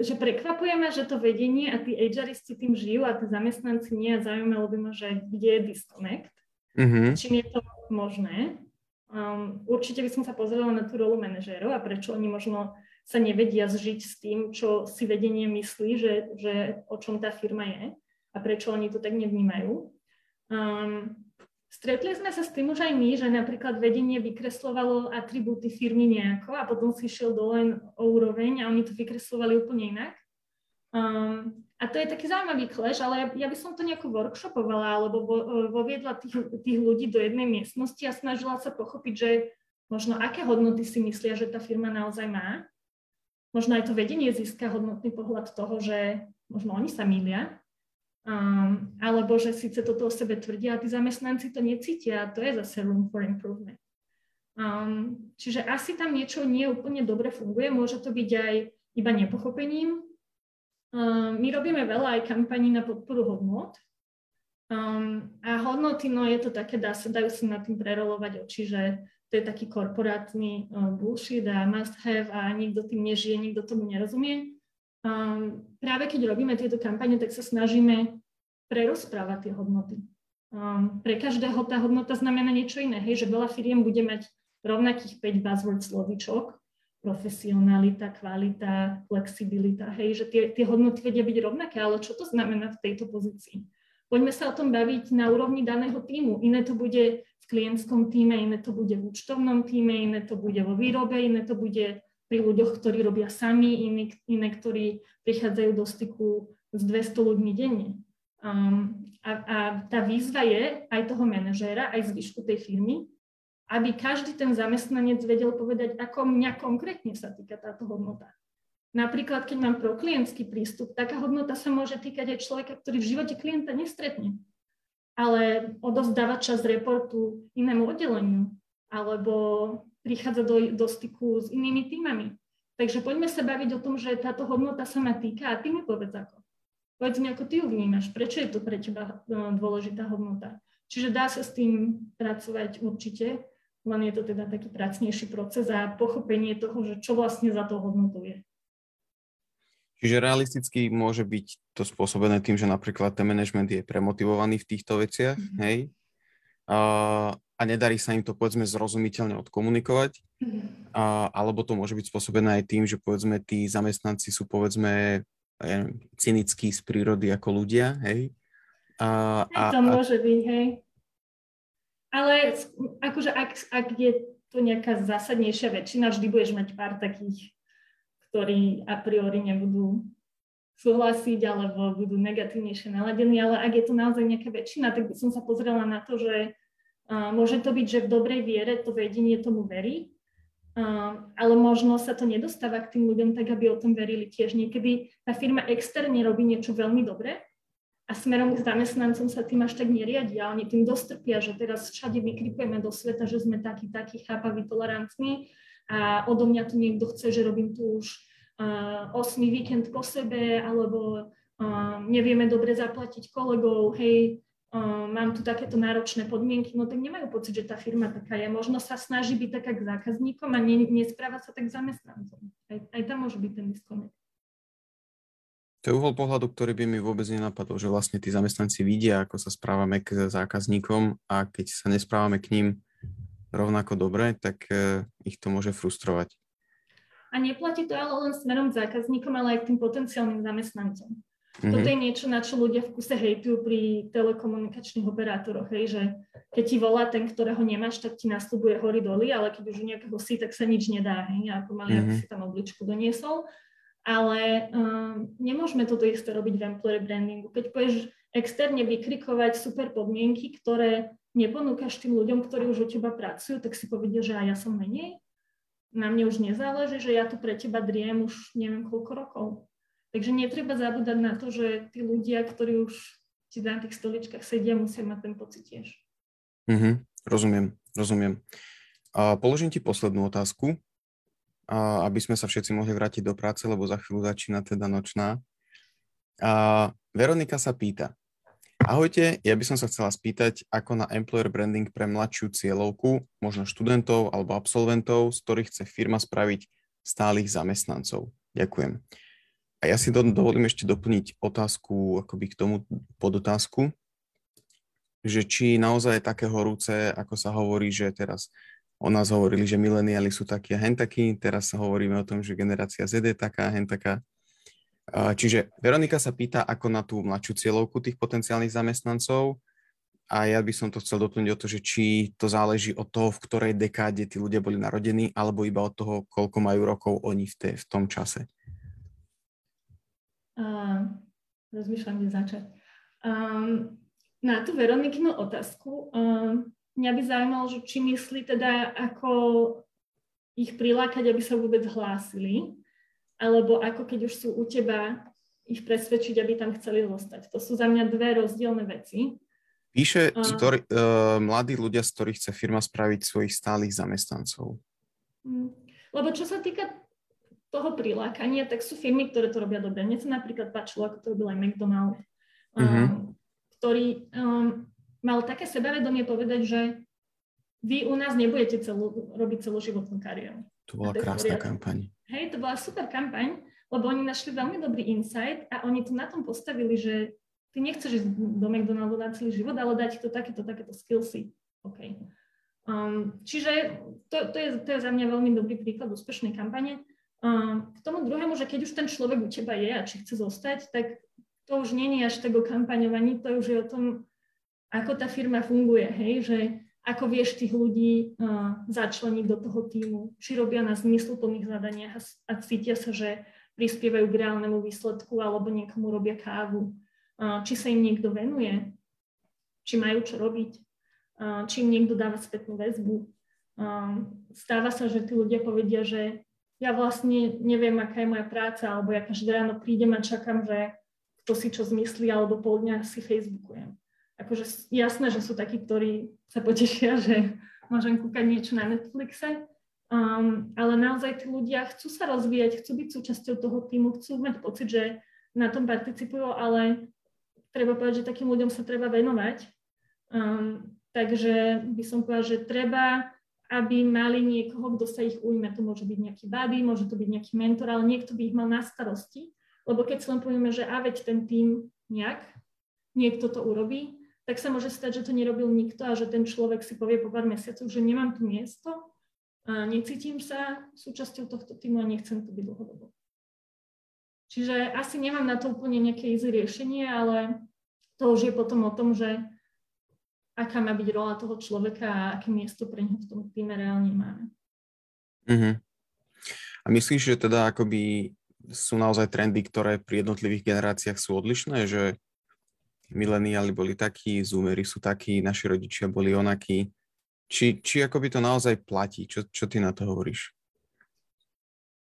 že prekvapujeme, že to vedenie a tí HRisti tým žijú a tí zamestnanci nie a zaujímalo by ma, že kde je disconnect, mm-hmm. čím je to možné. Um, určite by som sa pozrela na tú rolu manažérov a prečo oni možno sa nevedia zžiť s tým, čo si vedenie myslí, že, že o čom tá firma je a prečo oni to tak nevnímajú. Um, Stretli sme sa s tým už aj my, že napríklad vedenie vykreslovalo atribúty firmy nejako a potom si šiel dole o úroveň a oni to vykreslovali úplne inak. Um, a to je taký zaujímavý clash, ale ja by som to nejako workshopovala alebo vo, voviedla tých, tých ľudí do jednej miestnosti a snažila sa pochopiť, že možno aké hodnoty si myslia, že tá firma naozaj má. Možno aj to vedenie získa hodnotný pohľad toho, že možno oni sa milia Um, alebo že síce toto o sebe tvrdia a tí zamestnanci to necítia a to je zase room for improvement. Um, čiže asi tam niečo nie úplne dobre funguje, môže to byť aj iba nepochopením. Um, my robíme veľa aj kampaní na podporu hodnot. Um, a hodnoty, no je to také, dá sa, dajú sa nad tým prerolovať oči, že to je taký korporátny uh, bullshit a must have a nikto tým nežije, nikto tomu nerozumie. Um, práve keď robíme tieto kampane, tak sa snažíme prerozprávať tie hodnoty. Um, pre každého tá hodnota znamená niečo iné, hej, že veľa firiem bude mať rovnakých 5 buzzword slovičok, profesionalita, kvalita, flexibilita, hej, že tie, tie hodnoty vedia byť rovnaké, ale čo to znamená v tejto pozícii? Poďme sa o tom baviť na úrovni daného týmu. Iné to bude v klientskom týme, iné to bude v účtovnom týme, iné to bude vo výrobe, iné to bude pri ľuďoch, ktorí robia sami, iní, iné, ktorí prichádzajú do styku s 200 ľuďmi denne. Um, a, a tá výzva je aj toho manažéra, aj zvyšku tej firmy, aby každý ten zamestnanec vedel povedať, ako mňa konkrétne sa týka táto hodnota. Napríklad, keď mám pro klientský prístup, taká hodnota sa môže týkať aj človeka, ktorý v živote klienta nestretne, ale odozdáva čas reportu inému oddeleniu, alebo prichádza do, do styku s inými týmami. Takže poďme sa baviť o tom, že táto hodnota sa ma týka a ty mi povedz ako. Povedz mi, ako ty ju vnímaš, prečo je to pre teba e, dôležitá hodnota. Čiže dá sa s tým pracovať určite, len je to teda taký pracnejší proces a pochopenie toho, že čo vlastne za to hodnotou je. Čiže realisticky môže byť to spôsobené tým, že napríklad ten management je premotivovaný v týchto veciach, mm-hmm. hej? A, a nedarí sa im to povedzme zrozumiteľne odkomunikovať, a, alebo to môže byť spôsobené aj tým, že povedzme tí zamestnanci sú povedzme ja neviem, cynickí z prírody ako ľudia, hej? A, a, to môže byť, hej. Ale akože ak, ak je to nejaká zásadnejšia väčšina, vždy budeš mať pár takých, ktorí a priori nebudú súhlasiť alebo budú negatívnejšie naladení, ale ak je to naozaj nejaká väčšina, tak by som sa pozrela na to, že Uh, môže to byť, že v dobrej viere to vedenie tomu verí, uh, ale možno sa to nedostáva k tým ľuďom tak, aby o tom verili tiež. Niekedy tá firma externe robí niečo veľmi dobré a smerom k zamestnancom sa tým až tak neriadia. Oni tým dostrpia, že teraz všade vykrikujeme do sveta, že sme takí, takí chápaví, tolerantní a odo mňa tu niekto chce, že robím tu už uh, 8 víkend po sebe alebo uh, nevieme dobre zaplatiť kolegov, hej, mám tu takéto náročné podmienky, no tak nemajú pocit, že tá firma taká je. Možno sa snaží byť taká k zákazníkom a ne, nespráva sa tak zamestnancom. Aj, aj tam môže byť ten disconnect. To je uhol pohľadu, ktorý by mi vôbec nenapadol, že vlastne tí zamestnanci vidia, ako sa správame k zákazníkom a keď sa nesprávame k ním rovnako dobre, tak e, ich to môže frustrovať. A neplatí to ale len smerom k zákazníkom, ale aj k tým potenciálnym zamestnancom. Mm-hmm. Toto je niečo, na čo ľudia v kuse hejtujú pri telekomunikačných operátoroch, hej, že keď ti volá ten, ktorého nemáš, tak ti nastupuje hory doly, ale keď už nejakého si, tak sa nič nedá, hej, ako mali, mm-hmm. si tam obličku doniesol. Ale um, nemôžeme toto isté robiť v employer brandingu. Keď povieš externe vykrikovať super podmienky, ktoré neponúkaš tým ľuďom, ktorí už u teba pracujú, tak si povedia, že aj ja som menej. Na mne už nezáleží, že ja tu pre teba driem už neviem koľko rokov. Takže netreba zabúdať na to, že tí ľudia, ktorí už ti na tých stoličkách sedia, musia mať ten pocit tiež. Mm-hmm. Rozumiem, rozumiem. A položím ti poslednú otázku, aby sme sa všetci mohli vrátiť do práce, lebo za chvíľu začína teda nočná. Veronika sa pýta, Ahojte, ja by som sa chcela spýtať, ako na employer branding pre mladšiu cieľovku, možno študentov alebo absolventov, z ktorých chce firma spraviť stálych zamestnancov. Ďakujem. A ja si do, dovolím ešte doplniť otázku, akoby k tomu podotázku, že či naozaj je také horúce, ako sa hovorí, že teraz o nás hovorili, že mileniáli sú takí a hen takí, teraz sa hovoríme o tom, že generácia Z je taká a hen taká. Čiže Veronika sa pýta, ako na tú mladšiu cieľovku tých potenciálnych zamestnancov a ja by som to chcel doplniť o to, že či to záleží od toho, v ktorej dekáde tí ľudia boli narodení, alebo iba od toho, koľko majú rokov oni v, te, v tom čase. Uh, rozmýšľam, kde začať. Um, na tú Veronikinu otázku, um, mňa by zaujímalo, že či myslí teda, ako ich prilákať, aby sa vôbec hlásili, alebo ako keď už sú u teba, ich presvedčiť, aby tam chceli zostať. To sú za mňa dve rozdielne veci. Píše, ktorý, uh, mladí ľudia, z ktorých chce firma spraviť svojich stálych zamestnancov. Hm. Lebo čo sa týka toho prilákania, tak sú firmy, ktoré to robia dobre. Mne sa napríklad páčilo, ako to robil aj McDonald's, uh-huh. ktorý um, mal také sebavedomie povedať, že vy u nás nebudete celú, robiť celoživotnú kariéru. To bola krásna kampaň. Hej, to bola super kampaň, lebo oni našli veľmi dobrý insight a oni tu na tom postavili, že ty nechceš ísť do McDonaldu na celý život, ale dať to takéto, takéto skillsy. OK. Um, čiže to, to, je, to je za mňa veľmi dobrý príklad úspešnej kampane. Um, k tomu druhému, že keď už ten človek u teba je a či chce zostať, tak to už nie je až tak o kampaňovaní, to už je o tom, ako tá firma funguje, hej, že ako vieš tých ľudí uh, začleniť do toho týmu, či robia na zmysluplných zadaniach a, a cítia sa, že prispievajú k reálnemu výsledku alebo niekomu robia kávu, uh, či sa im niekto venuje, či majú čo robiť, uh, či im niekto dáva spätnú väzbu. Uh, stáva sa, že tí ľudia povedia, že ja vlastne neviem, aká je moja práca, alebo ja každé ráno prídem a čakám, že kto si čo zmyslí, alebo pol dňa si Facebookujem akože jasné, že sú takí, ktorí sa potešia, že môžem kúkať niečo na Netflixe, um, ale naozaj tí ľudia chcú sa rozvíjať, chcú byť súčasťou toho týmu, chcú mať pocit, že na tom participujú, ale treba povedať, že takým ľuďom sa treba venovať. Um, takže by som povedala, že treba, aby mali niekoho, kto sa ich ujme. To môže byť nejaký baby, môže to byť nejaký mentor, ale niekto by ich mal na starosti. Lebo keď si len povieme, že a veď ten tým nejak, niekto to urobí, tak sa môže stať, že to nerobil nikto a že ten človek si povie po pár mesiacoch, že nemám tu miesto, a necítim sa súčasťou tohto týmu a nechcem tu byť dlhodobo. Čiže asi nemám na to úplne nejaké easy riešenie, ale to už je potom o tom, že aká má byť rola toho človeka a aké miesto pre neho v tom týme reálne máme. Uh-huh. A myslíš, že teda akoby sú naozaj trendy, ktoré pri jednotlivých generáciách sú odlišné, že mileniáli boli takí, zoomery sú takí, naši rodičia boli onakí. Či, či akoby to naozaj platí? Čo, čo ty na to hovoríš?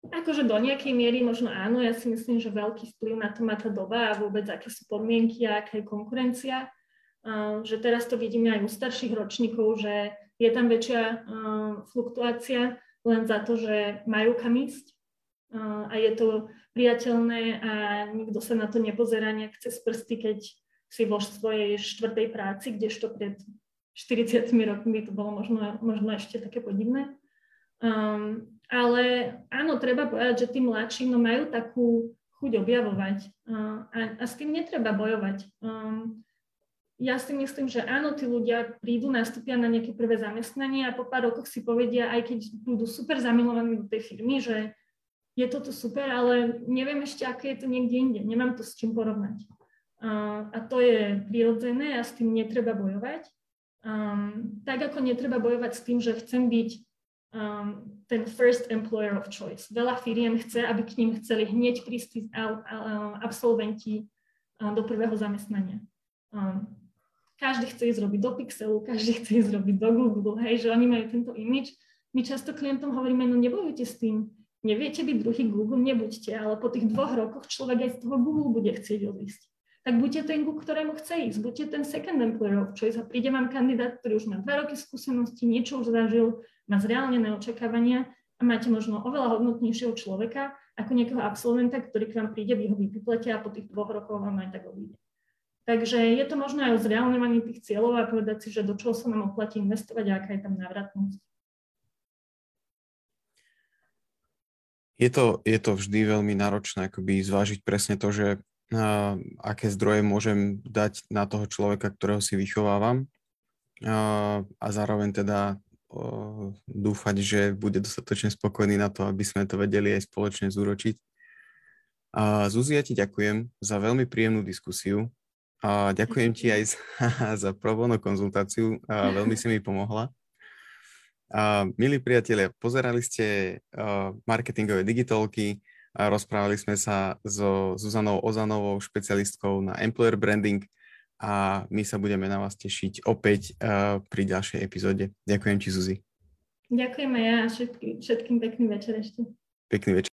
Akože do nejakej miery možno áno, ja si myslím, že veľký vplyv na to má tá doba a vôbec aké sú podmienky a aká je konkurencia. Uh, že teraz to vidíme aj u starších ročníkov, že je tam väčšia uh, fluktuácia len za to, že majú kam ísť uh, a je to priateľné a nikto sa na to nepozerá nejak cez prsty, keď si vo svojej štvrtej práci, kdežto pred 40 rokmi to bolo možno, možno ešte také podivné. Um, ale áno, treba povedať, že tí mladší no, majú takú chuť objavovať uh, a, a s tým netreba bojovať. Um, ja si myslím, že áno, tí ľudia prídu, nastúpia na nejaké prvé zamestnanie a po pár rokoch si povedia, aj keď budú super zamilovaní do tej firmy, že je toto super, ale neviem ešte, aké je to niekde inde. Nemám to s čím porovnať. A to je prirodzené a s tým netreba bojovať. Um, tak ako netreba bojovať s tým, že chcem byť um, ten first employer of choice. Veľa firiem chce, aby k ním chceli hneď prísť absolventi do prvého zamestnania. Um, každý chce ísť robiť do Pixelu, každý chce ísť robiť do Google, hej, že oni majú tento image. My často klientom hovoríme, no nebojujte s tým, neviete byť druhý Google, nebuďte, ale po tých dvoch rokoch človek aj z toho Google bude chcieť odísť tak buďte ten, ku ktorému chce ísť, buďte ten second employer of choice a príde vám kandidát, ktorý už má dva roky skúsenosti, niečo už zažil, má zreálnené očakávania a máte možno oveľa hodnotnejšieho človeka ako nejakého absolventa, ktorý k vám príde, vy ho vypiplete a po tých dvoch rokoch vám aj tak odíde. Takže je to možno aj o zreálňovaní tých cieľov a povedať si, že do čoho sa nám oplatí investovať a aká je tam návratnosť. Je to, je to vždy veľmi náročné akoby zvážiť presne to, že uh, aké zdroje môžem dať na toho človeka, ktorého si vychovávam uh, a zároveň teda uh, dúfať, že bude dostatočne spokojný na to, aby sme to vedeli aj spoločne zúročiť. Uh, Zuzi, ja ti ďakujem za veľmi príjemnú diskusiu. Uh, ďakujem ti aj za, za pro bono konzultáciu, uh, veľmi si mi pomohla. Uh, milí priatelia, pozerali ste uh, marketingové digitálky, a rozprávali sme sa so Zuzanou Ozanovou, špecialistkou na employer branding a my sa budeme na vás tešiť opäť uh, pri ďalšej epizóde. Ďakujem ti, Zuzi. Ďakujeme ja a všetky, všetkým pekný večer ešte. Pekný večer.